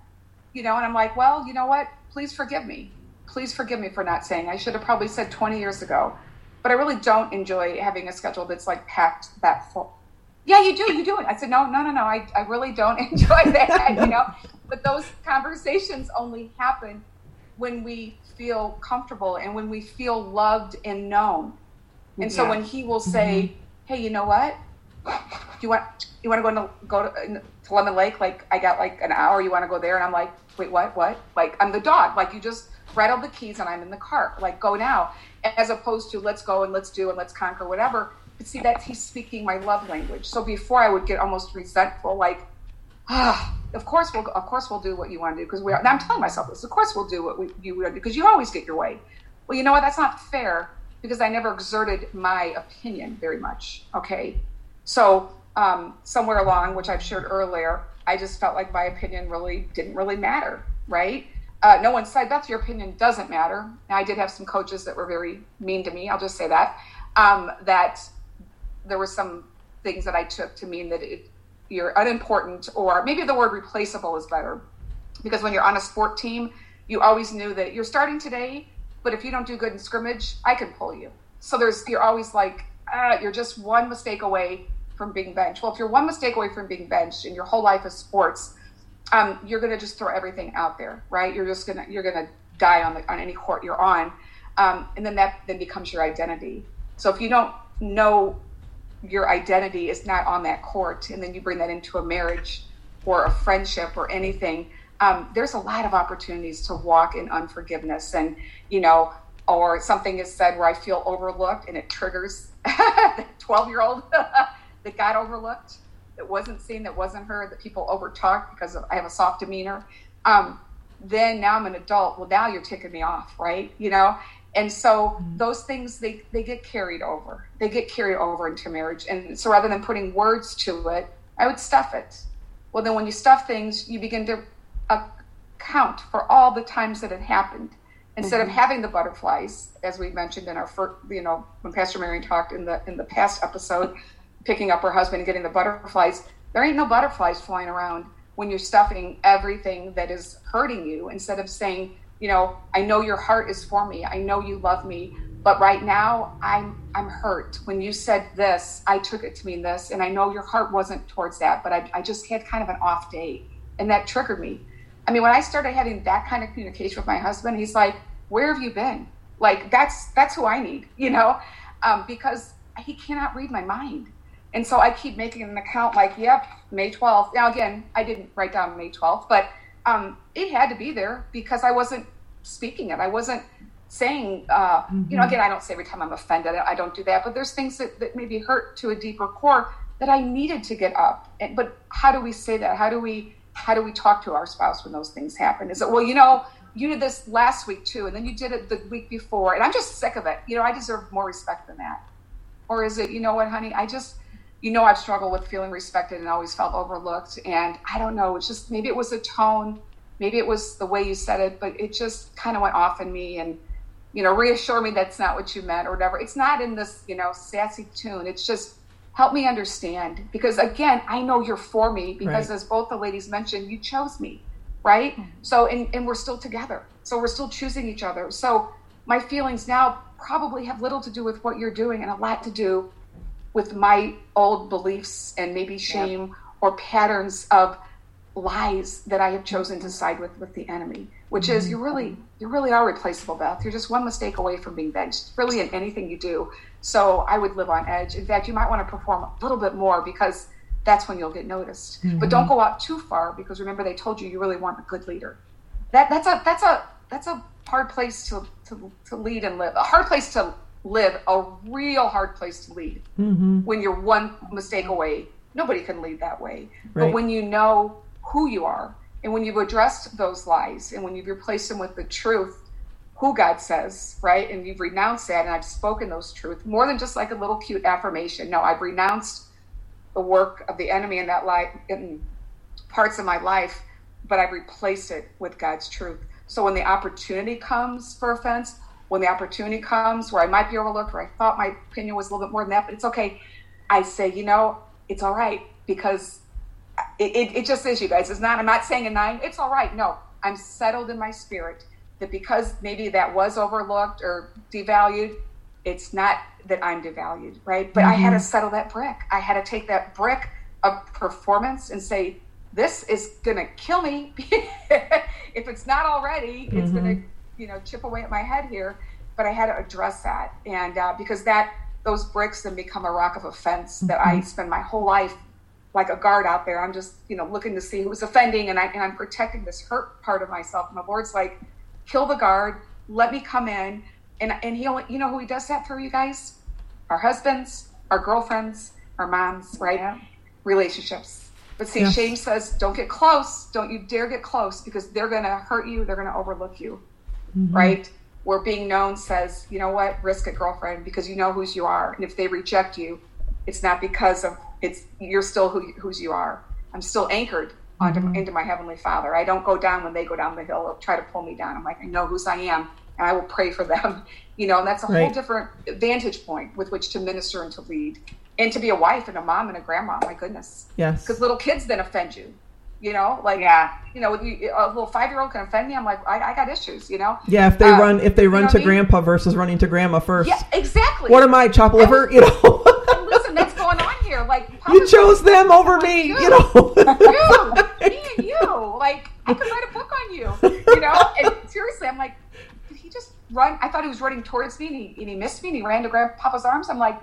You know, and I'm like, well, you know what? Please forgive me. Please forgive me for not saying. I should have probably said 20 years ago but I really don't enjoy having a schedule that's like packed that full. Yeah, you do, you do it. I said, no, no, no, no. I, I really don't (laughs) enjoy that, you know. But those conversations only happen when we feel comfortable and when we feel loved and known. And yeah. so when he will say, mm-hmm. "Hey, you know what? Do you want you want to go to go to, to Lemon Lake? Like I got like an hour. You want to go there?" And I'm like, "Wait, what? What? Like I'm the dog. Like you just rattled the keys and I'm in the car. Like go now." as opposed to let's go and let's do and let's conquer whatever. But see, that he's speaking my love language. So before I would get almost resentful, like, ah, (sighs) of course we'll, of course we'll do what you want to do because we are. I'm telling myself this. Of course we'll do what we, you want to do because you always get your way. Well, you know what? That's not fair because I never exerted my opinion very much. Okay, so um, somewhere along, which I've shared earlier, I just felt like my opinion really didn't really matter, right? Uh, no one said, Beth, your opinion doesn't matter. Now, I did have some coaches that were very mean to me. I'll just say that. Um, that there were some things that I took to mean that it, you're unimportant, or maybe the word replaceable is better. Because when you're on a sport team, you always knew that you're starting today, but if you don't do good in scrimmage, I can pull you. So there's you're always like, ah, you're just one mistake away from being benched. Well, if you're one mistake away from being benched and your whole life is sports, um, you're going to just throw everything out there, right? You're just gonna you're gonna die on the on any court you're on, um, and then that then becomes your identity. So if you don't know your identity is not on that court, and then you bring that into a marriage or a friendship or anything, um, there's a lot of opportunities to walk in unforgiveness, and you know, or something is said where I feel overlooked, and it triggers (laughs) the 12 year old (laughs) that got overlooked that wasn't seen, that wasn't heard, that people overtalk because of, I have a soft demeanor. Um, then now I'm an adult. Well, now you're ticking me off, right? You know, and so mm-hmm. those things they they get carried over. They get carried over into marriage, and so rather than putting words to it, I would stuff it. Well, then when you stuff things, you begin to account for all the times that it happened instead mm-hmm. of having the butterflies, as we mentioned in our first, you know, when Pastor Marion talked in the in the past episode (laughs) picking up her husband and getting the butterflies. There ain't no butterflies flying around when you're stuffing everything that is hurting you instead of saying, you know, I know your heart is for me. I know you love me, but right now I'm I'm hurt. When you said this, I took it to mean this, and I know your heart wasn't towards that, but I, I just had kind of an off day, and that triggered me. I mean, when I started having that kind of communication with my husband, he's like, "Where have you been?" Like that's that's who I need, you know, um, because he cannot read my mind. And so I keep making an account like, yep, May 12th. Now, again, I didn't write down May 12th, but um, it had to be there because I wasn't speaking it. I wasn't saying, uh, mm-hmm. you know, mm-hmm. again, I don't say every time I'm offended, I don't do that, but there's things that, that maybe hurt to a deeper core that I needed to get up. And, but how do we say that? How do we, how do we talk to our spouse when those things happen? Is it, well, you know, you did this last week too, and then you did it the week before, and I'm just sick of it. You know, I deserve more respect than that. Or is it, you know what, honey, I just, you know, I've struggled with feeling respected and always felt overlooked. And I don't know, it's just maybe it was the tone, maybe it was the way you said it, but it just kind of went off in me and, you know, reassure me that's not what you meant or whatever. It's not in this, you know, sassy tune. It's just help me understand because again, I know you're for me because right. as both the ladies mentioned, you chose me, right? Mm-hmm. So, and, and we're still together. So we're still choosing each other. So my feelings now probably have little to do with what you're doing and a lot to do with my old beliefs and maybe shame yeah. or patterns of lies that I have chosen to side with with the enemy, which mm-hmm. is you really you really are replaceable, Beth. You're just one mistake away from being benched, really in anything you do. So I would live on edge. In fact, you might want to perform a little bit more because that's when you'll get noticed. Mm-hmm. But don't go out too far because remember they told you you really want a good leader. That that's a that's a that's a hard place to to, to lead and live. A hard place to live. A real hard place to lead. Mm-hmm. When you're one mistake away, nobody can lead that way. Right. But when you know who you are and when you've addressed those lies and when you've replaced them with the truth who God says, right? And you've renounced that, and I've spoken those truths more than just like a little cute affirmation. No, I've renounced the work of the enemy in that life in parts of my life, but I've replaced it with God's truth. So when the opportunity comes for offense, when the opportunity comes where I might be overlooked, where I thought my opinion was a little bit more than that, but it's okay. I say, you know, it's all right because it, it, it just is, you guys. It's not, I'm not saying a nine, it's all right. No, I'm settled in my spirit that because maybe that was overlooked or devalued, it's not that I'm devalued, right? But mm-hmm. I had to mm-hmm. settle that brick. I had to take that brick of performance and say, this is going to kill me. (laughs) if it's not already, mm-hmm. it's going to, you know, chip away at my head here. But I had to address that. And uh, because that, those bricks then become a rock of offense mm-hmm. that I mm-hmm. spend my whole life like a guard out there. I'm just, you know, looking to see who's offending and, I, and I'm protecting this hurt part of myself. And the Lord's like, kill the guard, let me come in. And, and he'll, you know who he does that for, you guys? Our husbands, our girlfriends, our moms, right? Yeah. Relationships. But see, yes. shame says, don't get close. Don't you dare get close because they're going to hurt you. They're going to overlook you, mm-hmm. right? Where being known says, you know what, risk it, girlfriend, because you know whose you are. And if they reject you, it's not because of it's you're still who whose you are. I'm still anchored onto, mm-hmm. into my heavenly Father. I don't go down when they go down the hill or try to pull me down. I'm like, I know whose I am, and I will pray for them. (laughs) You know, and that's a right. whole different vantage point with which to minister and to lead, and to be a wife and a mom and a grandma. My goodness, yes, because little kids then offend you. You know, like yeah, you know, a little five year old can offend me. I'm like, I, I, got issues. You know. Yeah, if they um, run, if they run you know to I mean? grandpa versus running to grandma first. Yeah, exactly. What am I, chop liver? You know. (laughs) listen, that's going on here. Like (laughs) you chose them over me. You, you know. (laughs) you, me and you. Like I could write a book on you. You know. And seriously, I'm like, did he just run? I thought he was running towards me, and he, and he missed me, and he ran to grab Papa's arms. I'm like,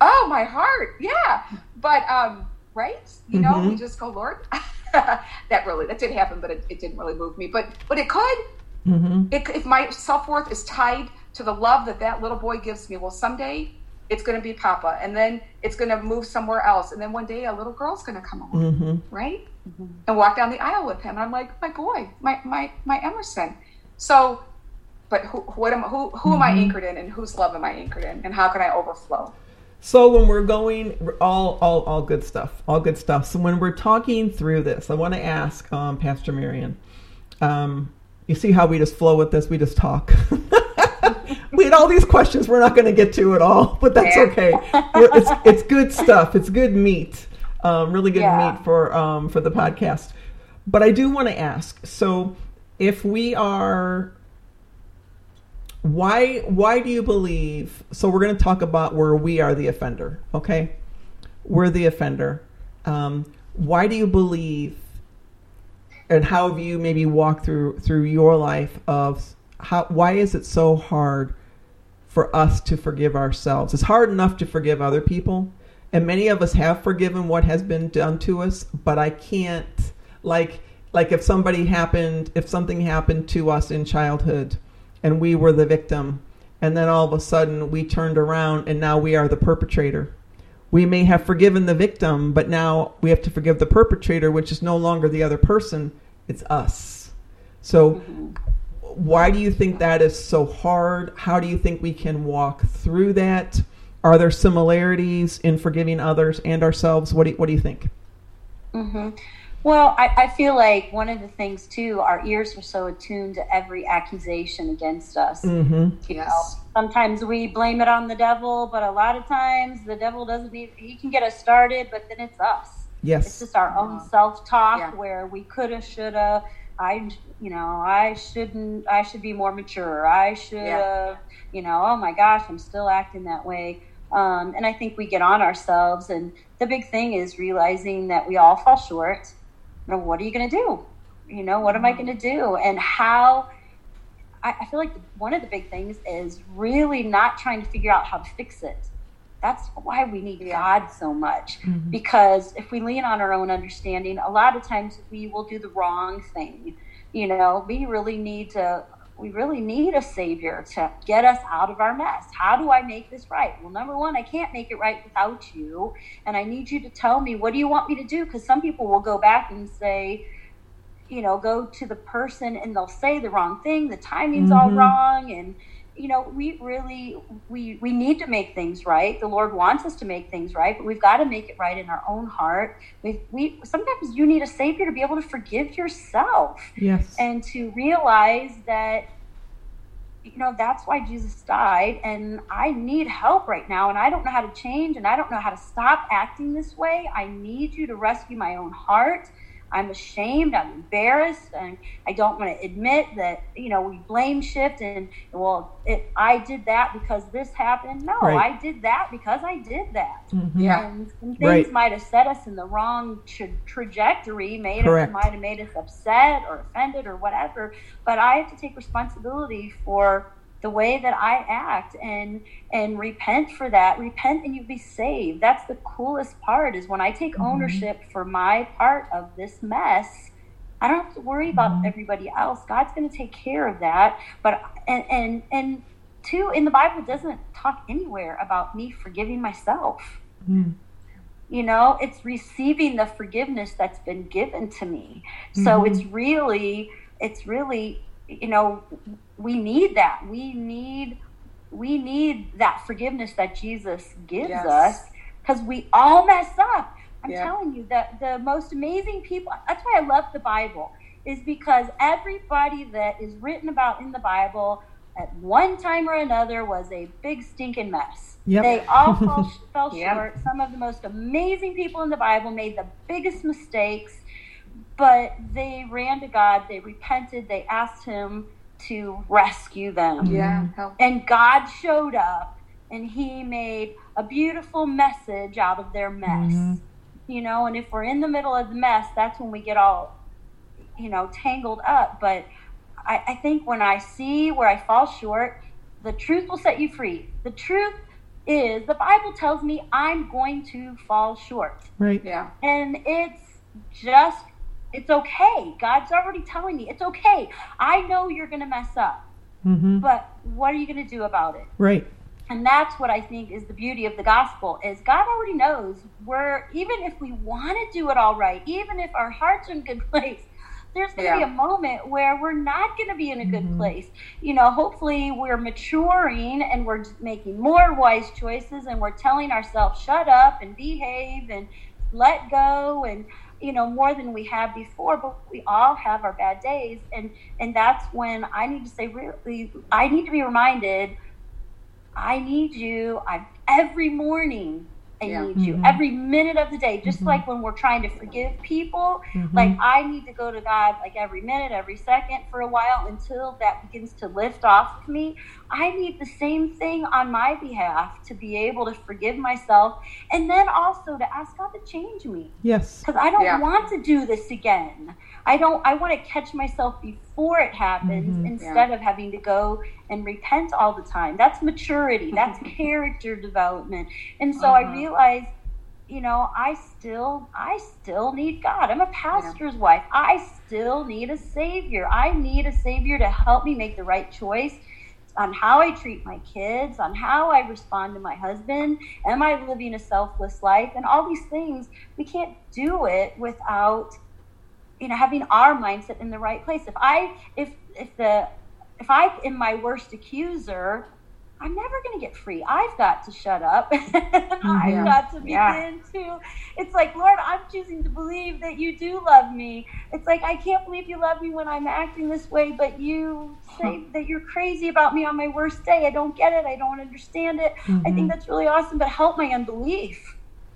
oh my heart, yeah. But um, right, you know, mm-hmm. we just go, Lord. (laughs) that really that did happen, but it, it, didn't really move me. But but it could. Mm-hmm. It, if my self worth is tied to the love that that little boy gives me, well, someday it's going to be Papa, and then it's going to move somewhere else, and then one day a little girl's going to come along, mm-hmm. right, mm-hmm. and walk down the aisle with him, and I'm like, my boy, my my my Emerson. So, but who what am who who mm-hmm. am I mm-hmm. anchored in, and whose love am I anchored in, and how can I overflow? So when we're going, all all all good stuff, all good stuff. So when we're talking through this, I want to ask um, Pastor Marion. Um, you see how we just flow with this? We just talk. (laughs) we had all these questions we're not going to get to at all, but that's okay. it's it's good stuff. It's good meat. Um, really good yeah. meat for um, for the podcast. But I do want to ask. So, if we are, why why do you believe? So we're going to talk about where we are the offender. Okay, we're the offender. Um, why do you believe? And how have you maybe walked through through your life of how why is it so hard for us to forgive ourselves? It's hard enough to forgive other people, and many of us have forgiven what has been done to us, but I can't like like if somebody happened if something happened to us in childhood and we were the victim and then all of a sudden we turned around and now we are the perpetrator we may have forgiven the victim but now we have to forgive the perpetrator which is no longer the other person it's us so mm-hmm why do you think that is so hard? How do you think we can walk through that? Are there similarities in forgiving others and ourselves? What do you, what do you think? Mm-hmm. Well, I, I, feel like one of the things too, our ears are so attuned to every accusation against us. Mm-hmm. You yes. know, sometimes we blame it on the devil, but a lot of times the devil doesn't. Need, he can get us started, but then it's us. Yes, it's just our own self talk yeah. where we coulda, shoulda I, you know, I shouldn't, I should be more mature. I should, yeah. you know, oh my gosh, I'm still acting that way. Um, and I think we get on ourselves. And the big thing is realizing that we all fall short. You know, what are you going to do? You know, what am I going to do? And how, I, I feel like one of the big things is really not trying to figure out how to fix it. That's why we need. God so much. Mm-hmm. Because if we lean on our own understanding, a lot of times we will do the wrong thing. You know, we really need to we really need a savior to get us out of our mess. How do I make this right? Well, number one, I can't make it right without you. And I need you to tell me, what do you want me to do? Because some people will go back and say, you know, go to the person and they'll say the wrong thing, the timing's mm-hmm. all wrong. And, you know, we really we we need to make things right. The Lord wants us to make things right, but we've got to make it right in our own heart. We we sometimes you need a savior to be able to forgive yourself. Yes. And to realize that you know that's why Jesus died and I need help right now and I don't know how to change and I don't know how to stop acting this way. I need you to rescue my own heart I'm ashamed, I'm embarrassed, and I don't want to admit that, you know, we blame shift and, well, it, I did that because this happened. No, right. I did that because I did that. Mm-hmm. Yeah. And some things right. might have set us in the wrong tra- trajectory, made Correct. us, might have made us upset or offended or whatever. But I have to take responsibility for the way that I act and and repent for that. Repent and you be saved. That's the coolest part is when I take mm-hmm. ownership for my part of this mess. I don't have to worry about mm-hmm. everybody else. God's going to take care of that. But and and and two in the Bible doesn't talk anywhere about me forgiving myself. Mm. You know, it's receiving the forgiveness that's been given to me. Mm-hmm. So it's really it's really you know we need that we need we need that forgiveness that jesus gives yes. us because we all mess up i'm yeah. telling you that the most amazing people that's why i love the bible is because everybody that is written about in the bible at one time or another was a big stinking mess yep. they all (laughs) fell, fell yep. short some of the most amazing people in the bible made the biggest mistakes but they ran to God, they repented, they asked Him to rescue them. Yeah. And God showed up and He made a beautiful message out of their mess. Mm-hmm. You know, and if we're in the middle of the mess, that's when we get all, you know, tangled up. But I, I think when I see where I fall short, the truth will set you free. The truth is the Bible tells me I'm going to fall short. Right. Yeah. And it's just it's okay. God's already telling me it's okay. I know you're going to mess up, mm-hmm. but what are you going to do about it? Right. And that's what I think is the beauty of the gospel is God already knows we're even if we want to do it all right, even if our heart's are in a good (laughs) place, there's going to yeah. be a moment where we're not going to be in a good mm-hmm. place. You know, hopefully we're maturing and we're making more wise choices and we're telling ourselves shut up and behave and let go and you know more than we have before but we all have our bad days. And and that's when i need to say really i need to be reminded i need you. I every morning I yeah. need you mm-hmm. every minute of the day. Just mm-hmm. like when we're trying to forgive people, mm-hmm. like I need to go to God like every minute, every second for a while until that begins to lift off of me. I need the same thing on my behalf to be able to forgive myself and then also to ask God to change me. Yes. Because I don't yeah. want to do this again. I don't I want to catch myself before it happens mm-hmm. instead yeah. of having to go and repent all the time. That's maturity. That's (laughs) character development. And so uh-huh. I realize you know, I still I still need God. I'm a pastor's yeah. wife. I still need a savior. I need a savior to help me make the right choice on how I treat my kids, on how I respond to my husband. Am I living a selfless life? And all these things, we can't do it without, you know, having our mindset in the right place. If I, if, if the, if I am my worst accuser, I'm never going to get free. I've got to shut up. (laughs) Mm-hmm. I've got to begin yeah. to. It's like, Lord, I'm choosing to believe that you do love me. It's like, I can't believe you love me when I'm acting this way, but you say that you're crazy about me on my worst day. I don't get it. I don't understand it. Mm-hmm. I think mm-hmm. that's really awesome, but help my unbelief.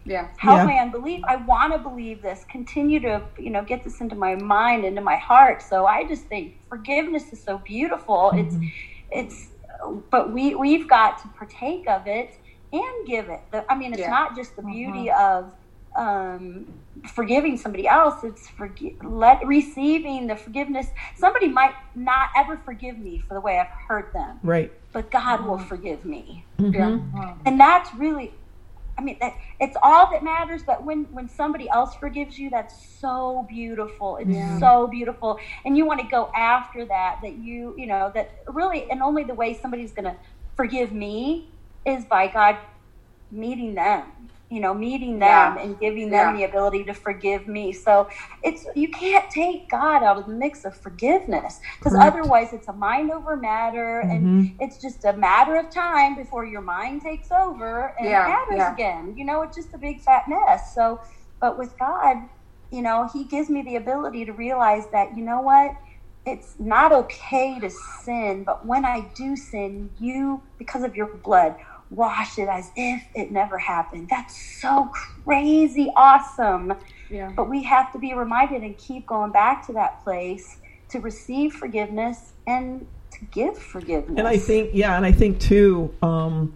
Yeah. help Yeah. my unbelief. I want to believe this. Continue to, you know, get this into my mind, into my heart. So I just think forgiveness is so beautiful. Mm-hmm. It's, it's, but we we've got to partake of it and give it. The, I mean, it's Yeah. not just the mm-hmm. beauty of um, forgiving somebody else. It's forgi- let receiving the forgiveness. Somebody might not ever forgive me for the way I've hurt them, Right. but God will mm-hmm. forgive me Yeah. and that's really i mean that, it's all that matters but when when somebody else forgives you that's so beautiful. It's Yeah. so beautiful. And you want to go after that that you you know that really and only the way somebody's going to forgive me is by god meeting them you know meeting them Yeah. and giving them Yeah. the ability to forgive me so it's you can't take god out of the mix of forgiveness because Correct. otherwise it's a mind over matter and Mhm. it's just a matter of time before your mind takes over and Yeah, matters again. You know, it's just a big fat mess. So, but with God, you know, He gives me the ability to realize that, you know what? It's not okay to sin, but when I do sin, you, because of your blood, wash it as if it never happened. That's so crazy awesome. Yeah. But we have to be reminded and keep going back to that place to receive forgiveness and to give forgiveness. And I think, yeah, and I think too, um,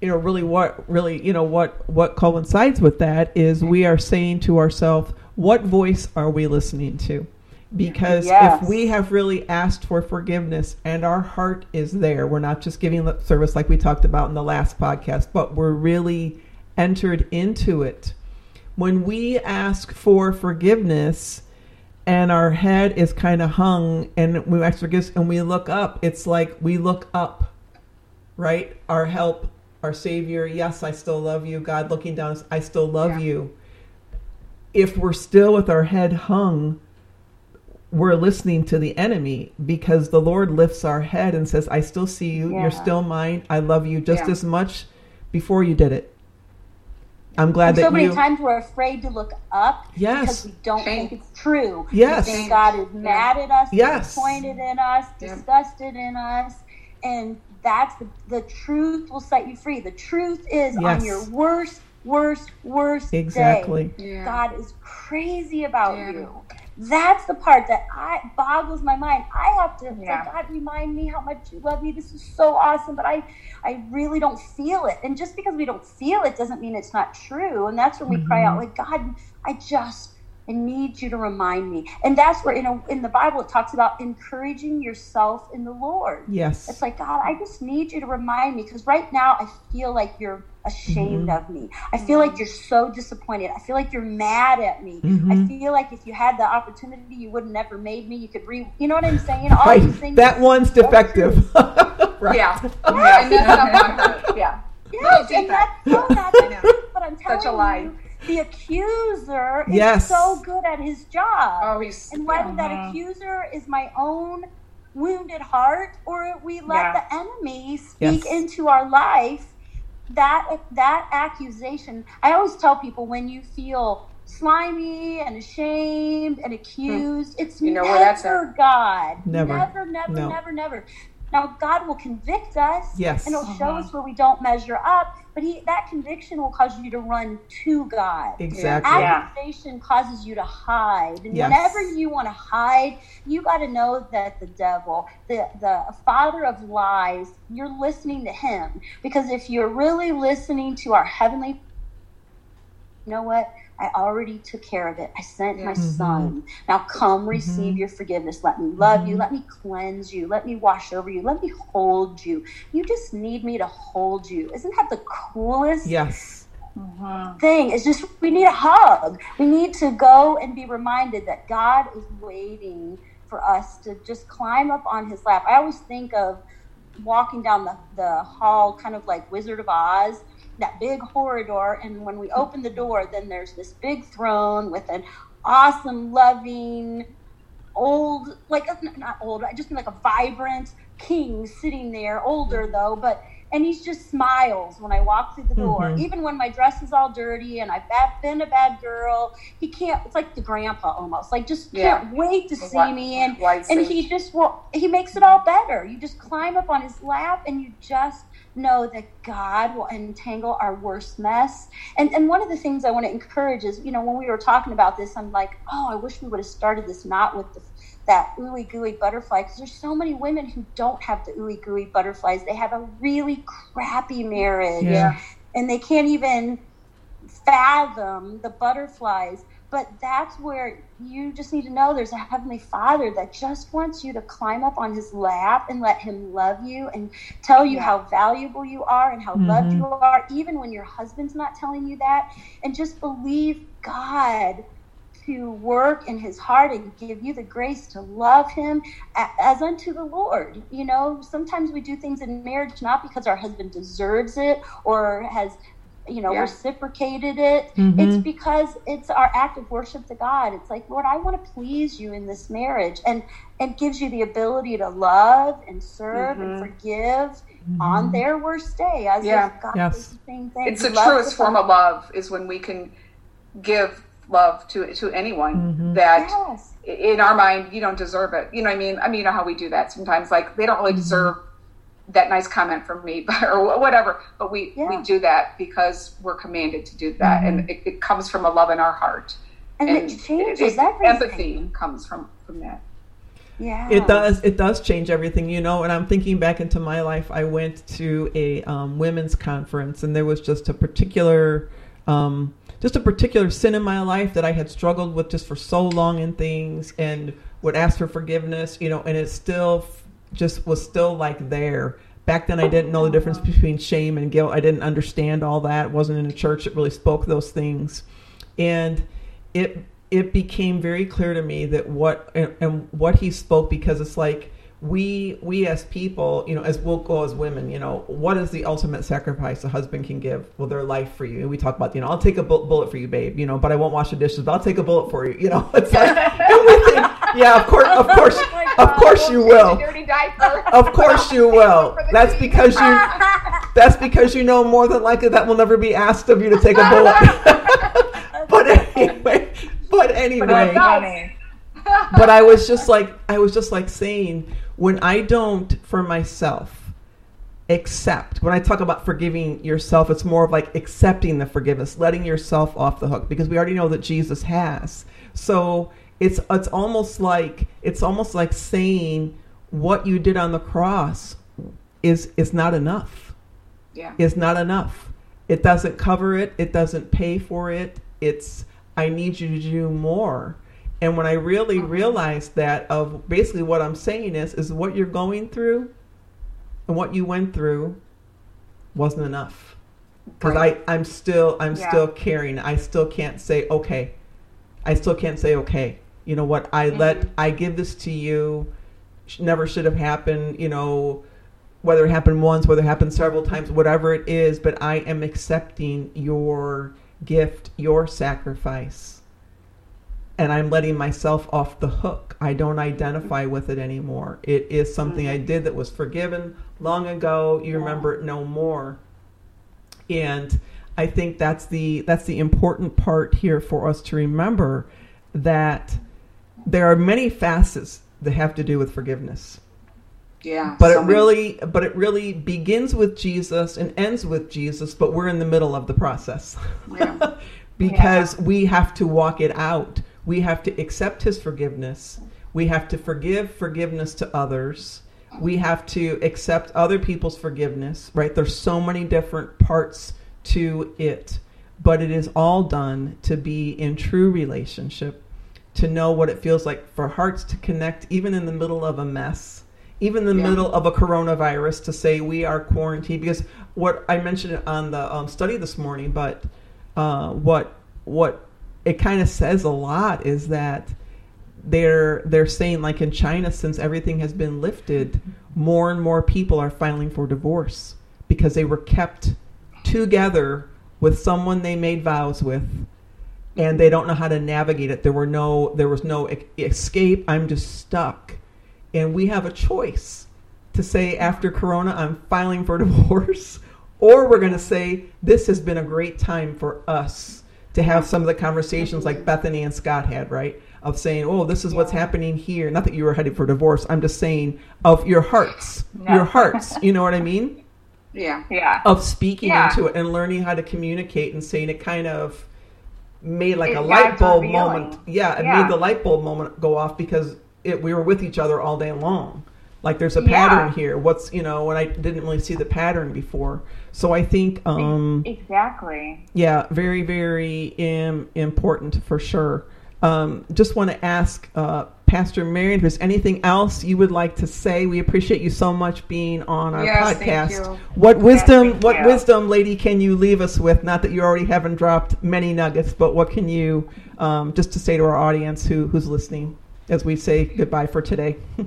you know, really what, really, you know, what, what coincides with that is we are saying to ourselves, what voice are we listening to? Because Yes. if we have really asked for forgiveness and our heart is there, we're not just giving lip service like we talked about in the last podcast, but we're really entered into it. When we ask for forgiveness, and our head is kind of hung and we ask forgiveness and we look up it's like we look up right our help our savior yes i still love you god looking down i still love Yeah. you if we're still with our head hung we're listening to the enemy because the lord lifts our head and says i still see you Yeah. you're still mine i love you just Yeah. as much before you did it i'm glad And so many you times we're afraid to look up Yes. because we don't Shame. think it's true. Yes. We think God is mad at us, Yes. disappointed in us, Yeah. disgusted in us, and that's the, the truth will set you free. The truth is Yes. on your worst, worst, worst exactly day. Yeah. God is crazy about Yeah. you. That's the part that I boggles my mind. I have to Yeah. say, God, remind me how much you love me. This is so awesome, but I, I really don't feel it. And just because we don't feel it doesn't mean it's not true. And that's when we cry out, mm-hmm. like, God, I just I need you to remind me. And that's where in a, in the Bible it talks about encouraging yourself in the Lord. yes It's like, God, I just need you to remind me because right now I feel like you're ashamed of me. I feel like you're so disappointed. I feel like you're mad at me. I Mhm. feel like if you had the opportunity, you would have never made me. You could re, you know what I'm saying? All right these things. that one's defective (laughs) right Yeah. yeah. And that's (laughs) Yeah. Yes, deep and that's so that's (laughs) I but I'm telling Such a lie. you, the accuser is Yes. so good at his job. Oh, he's. And whether that accuser is my own wounded heart or we let Yeah. the enemy speak Yes. into our life, that that accusation. I always tell people when you feel slimy and ashamed and accused, hmm. it's You know never where that's. God. Never. Never, never, No. never, never. Now God will convict us Yes. and it'll show uh-huh. us where we don't measure up, but he that conviction will cause you to run to God. exactly Yeah. Accusation causes you to hide. And Yes. whenever you want to hide, you got to know that the devil, the, the father of lies, you're listening to him. Because if you're really listening to our heavenly, you know what? I already took care of it. I sent my Yes. son. Mm-hmm. Now come mm-hmm. receive your forgiveness. Let me love you. Mm-hmm. Let me cleanse you. Let me wash over you. Let me hold you. You just need me to hold you. Isn't that the coolest? yes thing. It's just we need a hug. We need to go and be reminded that God is waiting for us to just climb up on his lap. I always think of walking down the, the hall, kind of like Wizard of Oz, that big corridor. And when we open the door, then there's this big throne with an awesome, loving, old, like not old, I just mean like a vibrant king sitting there, older though, but and he just smiles when I walk through the door. Mhm. Even when my dress is all dirty and I've been a bad girl, he can't. It's like the grandpa almost, like just Yeah. can't wait to see White- me. And and he just will. He makes it all better. You just climb up on his lap and you just know that God will untangle our worst mess. And and one of the things I want to encourage is, you know, when we were talking about this, I'm like, oh, I wish we would have started this not with the, that ooey gooey butterfly because there's so many women who don't have the ooey gooey butterflies. They have a really crappy marriage, Yeah. and they can't even fathom the butterflies. But that's where you just need to know there's a Heavenly Father that just wants you to climb up on His lap and let Him love you and tell you Yeah. how valuable you are and how loved Mhm. you are, even when your husband's not telling you that. And just believe God to work in His heart and give you the grace to love Him as unto the Lord. You know, sometimes we do things in marriage not because our husband deserves it or has you know Yeah. reciprocated it Mhm. it's because it's our act of worship to god it's like lord i want to please you in this marriage and and gives you the ability to love and serve and Mhm. forgive on their worst day as Yeah. god Yes. the same thing It's He the truest form of love is when we can give love to to anyone Mhm. that yes in our mind you don't deserve it. You know what I mean? I mean, you know how we do that sometimes. Like they don't really Mm-hmm. deserve that nice comment from me (laughs) but, or whatever, but we we do that because we're commanded to do that, Mm-hmm. and it, it comes from a love in our heart. and, it changes it- everything empathy comes from from that. yeah It does. It does change everything, you know. And I'm thinking back into my life. I went to a um, women's conference, and there was just a particular, um, just a particular sin in my life that I had struggled with just for so long in things, and would ask for forgiveness, you know. And it still f- just was still like there. Back then, I didn't know the difference between shame and guilt. I didn't understand all that. wasn't in a church that really spoke those things, and it it became very clear to me that what and, and what he spoke because it's like we we as people you know as we'll go as women you know what is the ultimate sacrifice a husband can give well their life for you and we talk about you know i'll take a bu- bullet for you babe you know but i won't wash the dishes but i'll take a bullet for you you know (laughs) it's like (laughs) yeah of (laughs) oh course of course of course you will. Dirty diaper. of course you (laughs) will. That's because you (laughs) that's because you know more than likely that will never be asked of you to take a bullet. But anyway but anyway. But but I was just like I was just like saying when I don't for myself accept when I talk about forgiving yourself it's more of like accepting the forgiveness letting yourself off the hook because we already know that Jesus has. So it's it's almost like it's almost like saying what you did on the cross is is not enough Yeah. is not enough. It doesn't cover it. It doesn't pay for it. It's I need you to do more. And when I really uh-huh. realized that of basically what I'm saying is is what you're going through and what you went through wasn't enough. Because Right. I I'm still I'm Yeah. still carrying. I still can't say okay. I still can't say okay. You know what? I let mm-hmm. I give this to you. Never should have happened. You know whether it happened once, whether it happened several times, whatever it is, but I am accepting your gift, your sacrifice. And I'm letting myself off the hook. I don't identify mm-hmm. with it anymore. It is something I mm-hmm. did that was forgiven long ago. You remember it no more. And I think that's the that's the important part here for us to remember that there are many facets that have to do with forgiveness. Yeah. but so it many- really but it really begins with jesus and ends with jesus but we're in the middle of the process. Yeah. (laughs) because we have to walk it out. We have to accept his forgiveness. We have to forgive forgiveness to others. We have to accept other people's forgiveness right? There's so many different parts to it. But it is all done to be in true relationship to know what it feels like for hearts to connect even in the middle of a mess even in the Yeah. middle of a coronavirus to say we are quarantined because what i mentioned on the um, study this morning but uh, what what it kind of says a lot is that they're they're saying like in China since everything has been lifted more and more people are filing for divorce because they were kept together with someone they made vows with and they don't know how to navigate it. There were no there was no escape. I'm just stuck. And we have a choice to say after corona i'm filing for (laughs) divorce or we're going to say this has been a great time for us to have some of the conversations like bethany and scott had right? Of saying oh this is what's happening here. Not that you were headed for divorce. I'm just saying of your hearts. No. your hearts. You know what i mean? (laughs) Yeah. Yeah. of speaking Yeah. into it and learning how to communicate and saying it kind of made like It- a light bulb moment. Yeah, it Yeah. made the light bulb moment go off because it, we were with each other all day long. Like there's a Yeah. pattern here. What's you know, when I didn't really see the pattern before. So I think um Exactly. yeah, very very Im- important for sure. Um, just want to ask uh, Pastor Marion, if there's anything else you would like to say. We appreciate you so much being on our Yes, podcast. What wisdom, thank what you. wisdom, lady, can you leave us with? Not that you already haven't dropped many nuggets, but what can you um, just to say to our audience who who's listening as we say goodbye for today? (laughs)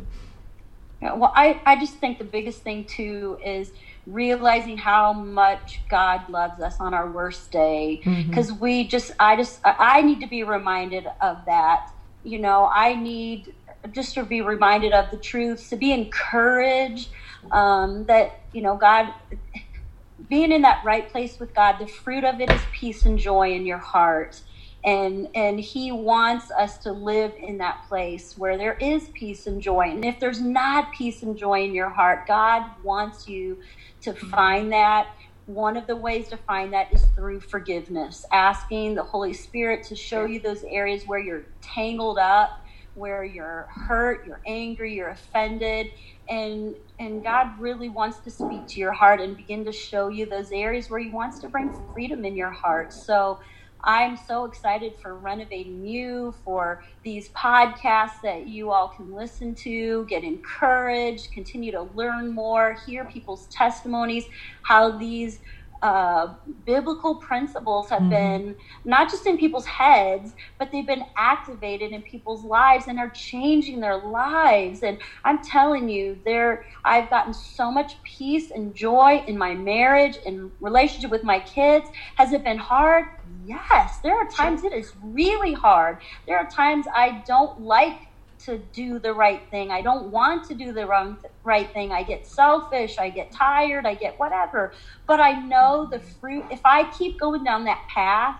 Yeah, Well, I, I just think the biggest thing too is realizing how much God loves us on our worst day. Because we just, I just, I need to be reminded of that. You know, I need just to be reminded of the truth, to be encouraged um, that, you know, God, being in that right place with God, the fruit of it is peace and joy in your heart. And and he wants us to live in that place where there is peace and joy. And if there's not peace and joy in your heart, God wants you to find that. One of the ways to find that is through forgiveness, asking the Holy Spirit to show you those areas where you're tangled up, where you're hurt, you're angry, you're offended, and and God really wants to speak to your heart and begin to show you those areas where He wants to bring freedom in your heart. So I'm so excited for renovating you, for these podcasts that you all can listen to, get encouraged, continue to learn more, hear people's testimonies, how these uh, biblical principles have been not just in people's heads, but they've been activated in people's lives and are changing their lives. And I'm telling you, there I've gotten so much peace and joy in my marriage and relationship with my kids. Has it been hard? Yes. There are times it is really hard. There are times I don't like to do the right thing. I don't want to do the wrong right thing. I get selfish, I get tired, I get whatever. But I know the fruit if I keep going down that path,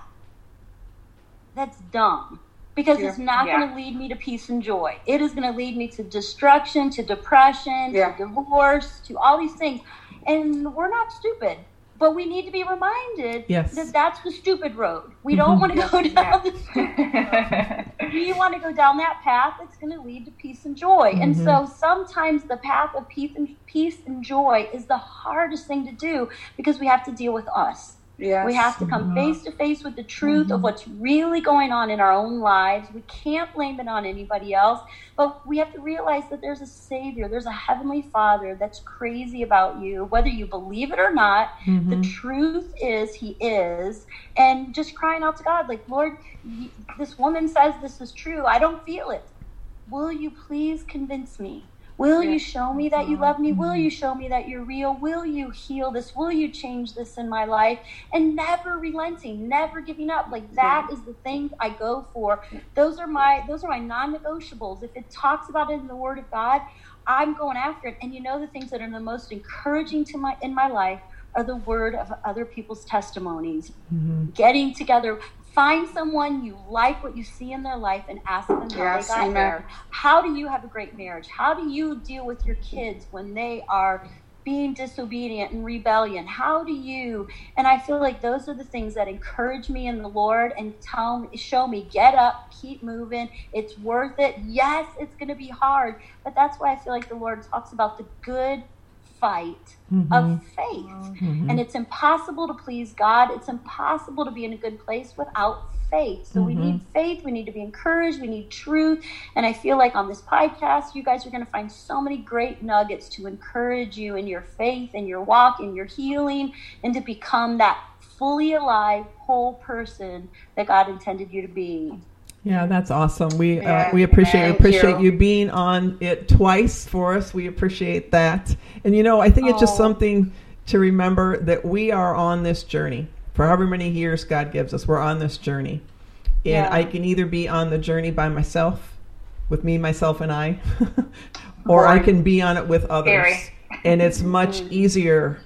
that's dumb because Yeah. it's not Yeah. going to lead me to peace and joy. It is going to lead me to destruction, to depression, Yeah. to divorce, to all these things. And we're not stupid, but we need to be reminded Yes. that that's the stupid road. We don't mm-hmm. want to go down the stupid (laughs) road. We want to go down that path that's going to lead to peace and joy. And mm-hmm. so sometimes the path of peace and peace and joy is the hardest thing to do because we have to deal with us. Yes. We have to come face to face with the truth of mm-hmm. what's really going on in our own lives. We can't blame it on anybody else, but we have to realize that there's a Savior, there's a Heavenly Father that's crazy about you, whether you believe it or not. The mm-hmm. truth is, He is. And just crying out to God, like, Lord, this woman says this is true. I don't feel it. Will you please convince me? Will you show me that you love me? Will mm-hmm. you show me that you're real? Will you heal this? Will you change this in my life? And never relenting, never giving up. Like that is the thing I go for. Those are my those are my non-negotiables. If it talks about it in the Word of God, I'm going after it. And you know the things that are the most encouraging to my in my life are the word of other people's testimonies. Mm-hmm. Getting together, find someone you like what you see in their life and ask them how Yes, they got amen. there. How do you have a great marriage? How do you deal with your kids when they are being disobedient and rebellion? How do you? And I feel like those are the things that encourage me in the Lord and tell me, show me, get up, keep moving. It's worth it. Yes, it's going to be hard, but that's why I feel like the Lord talks about the good fight mm-hmm. of faith. Mm-hmm. And it's impossible to please God. It's impossible to be in a good place without faith. So we need mm-hmm. faith. We need to be encouraged. We need truth. And I feel like on this podcast, you guys are going to find so many great nuggets to encourage you in your faith, in your walk, in your healing, and to become that fully alive, whole person that God intended you to be. Yeah, that's awesome. We uh, we appreciate appreciate you. you. being on it twice for us. We appreciate that. And you know, I think it's just Oh. something to remember that we are on this journey. For however many years God gives us, we're on this journey. And Yeah. I can either be on the journey by myself, with me, myself, and I, (laughs) or I can be on it with others. And it's much (laughs) easier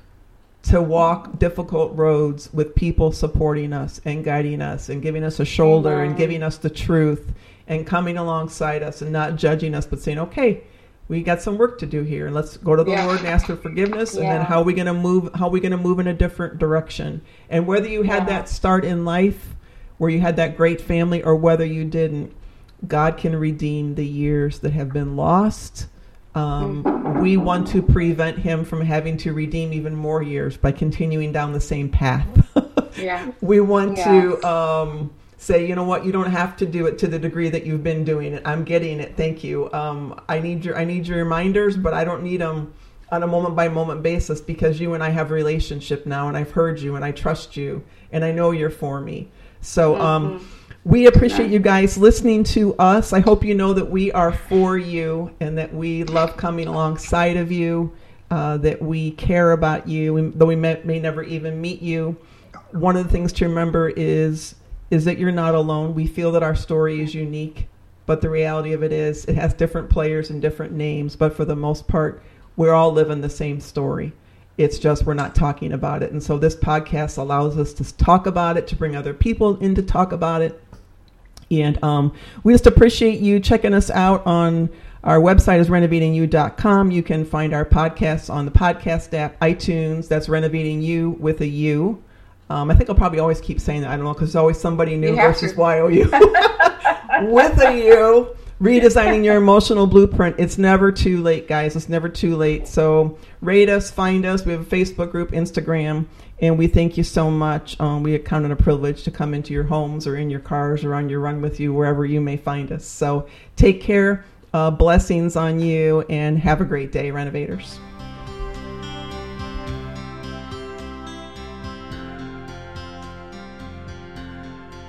to walk difficult roads with people supporting us and guiding us and giving us a shoulder and giving us the truth and coming alongside us and not judging us but saying okay we got some work to do here. and Let's go to the Yeah. Lord and ask for forgiveness, and then how are we going to move? How are we going to move in a different direction? And whether you had Yeah. that start in life, where you had that great family, or whether you didn't, God can redeem the years that have been lost. Um, we want to prevent Him from having to redeem even more years by continuing down the same path. (laughs) Yeah. (laughs) we want Yes. to um, say, you know what, you don't have to do it to the degree that you've been doing it. I'm getting it. Thank you. Um, I need your I need your reminders, but I don't need them on a moment by moment basis because you and I have a relationship now, and I've heard you, and I trust you, and I know you're for me. So. Um, we appreciate you guys listening to us. I hope you know that we are for you and that we love coming alongside of you, uh, that we care about you, though we may, may never even meet you. One of the things to remember is is that you're not alone. We feel that our story is unique, but the reality of it is it has different players and different names, but for the most part, we're all living the same story. It's just we're not talking about it. And so this podcast allows us to talk about it, to bring other people in to talk about it. And um, we just appreciate you checking us out on our website is renovatingyou.com. You can find our podcasts on the podcast app, iTunes. That's renovating you with a U. Um, I think I'll probably always keep saying that. I don't know because there's always somebody new versus to. YOU (laughs) (laughs) with a U. Redesigning your emotional blueprint. It's never too late, guys. It's never too late. So rate us, find us. We have a Facebook group, Instagram, and we thank you so much. Um, we count it a privilege to come into your homes or in your cars or on your run with you, wherever you may find us. So take care. Uh, blessings on you, and have a great day, renovators.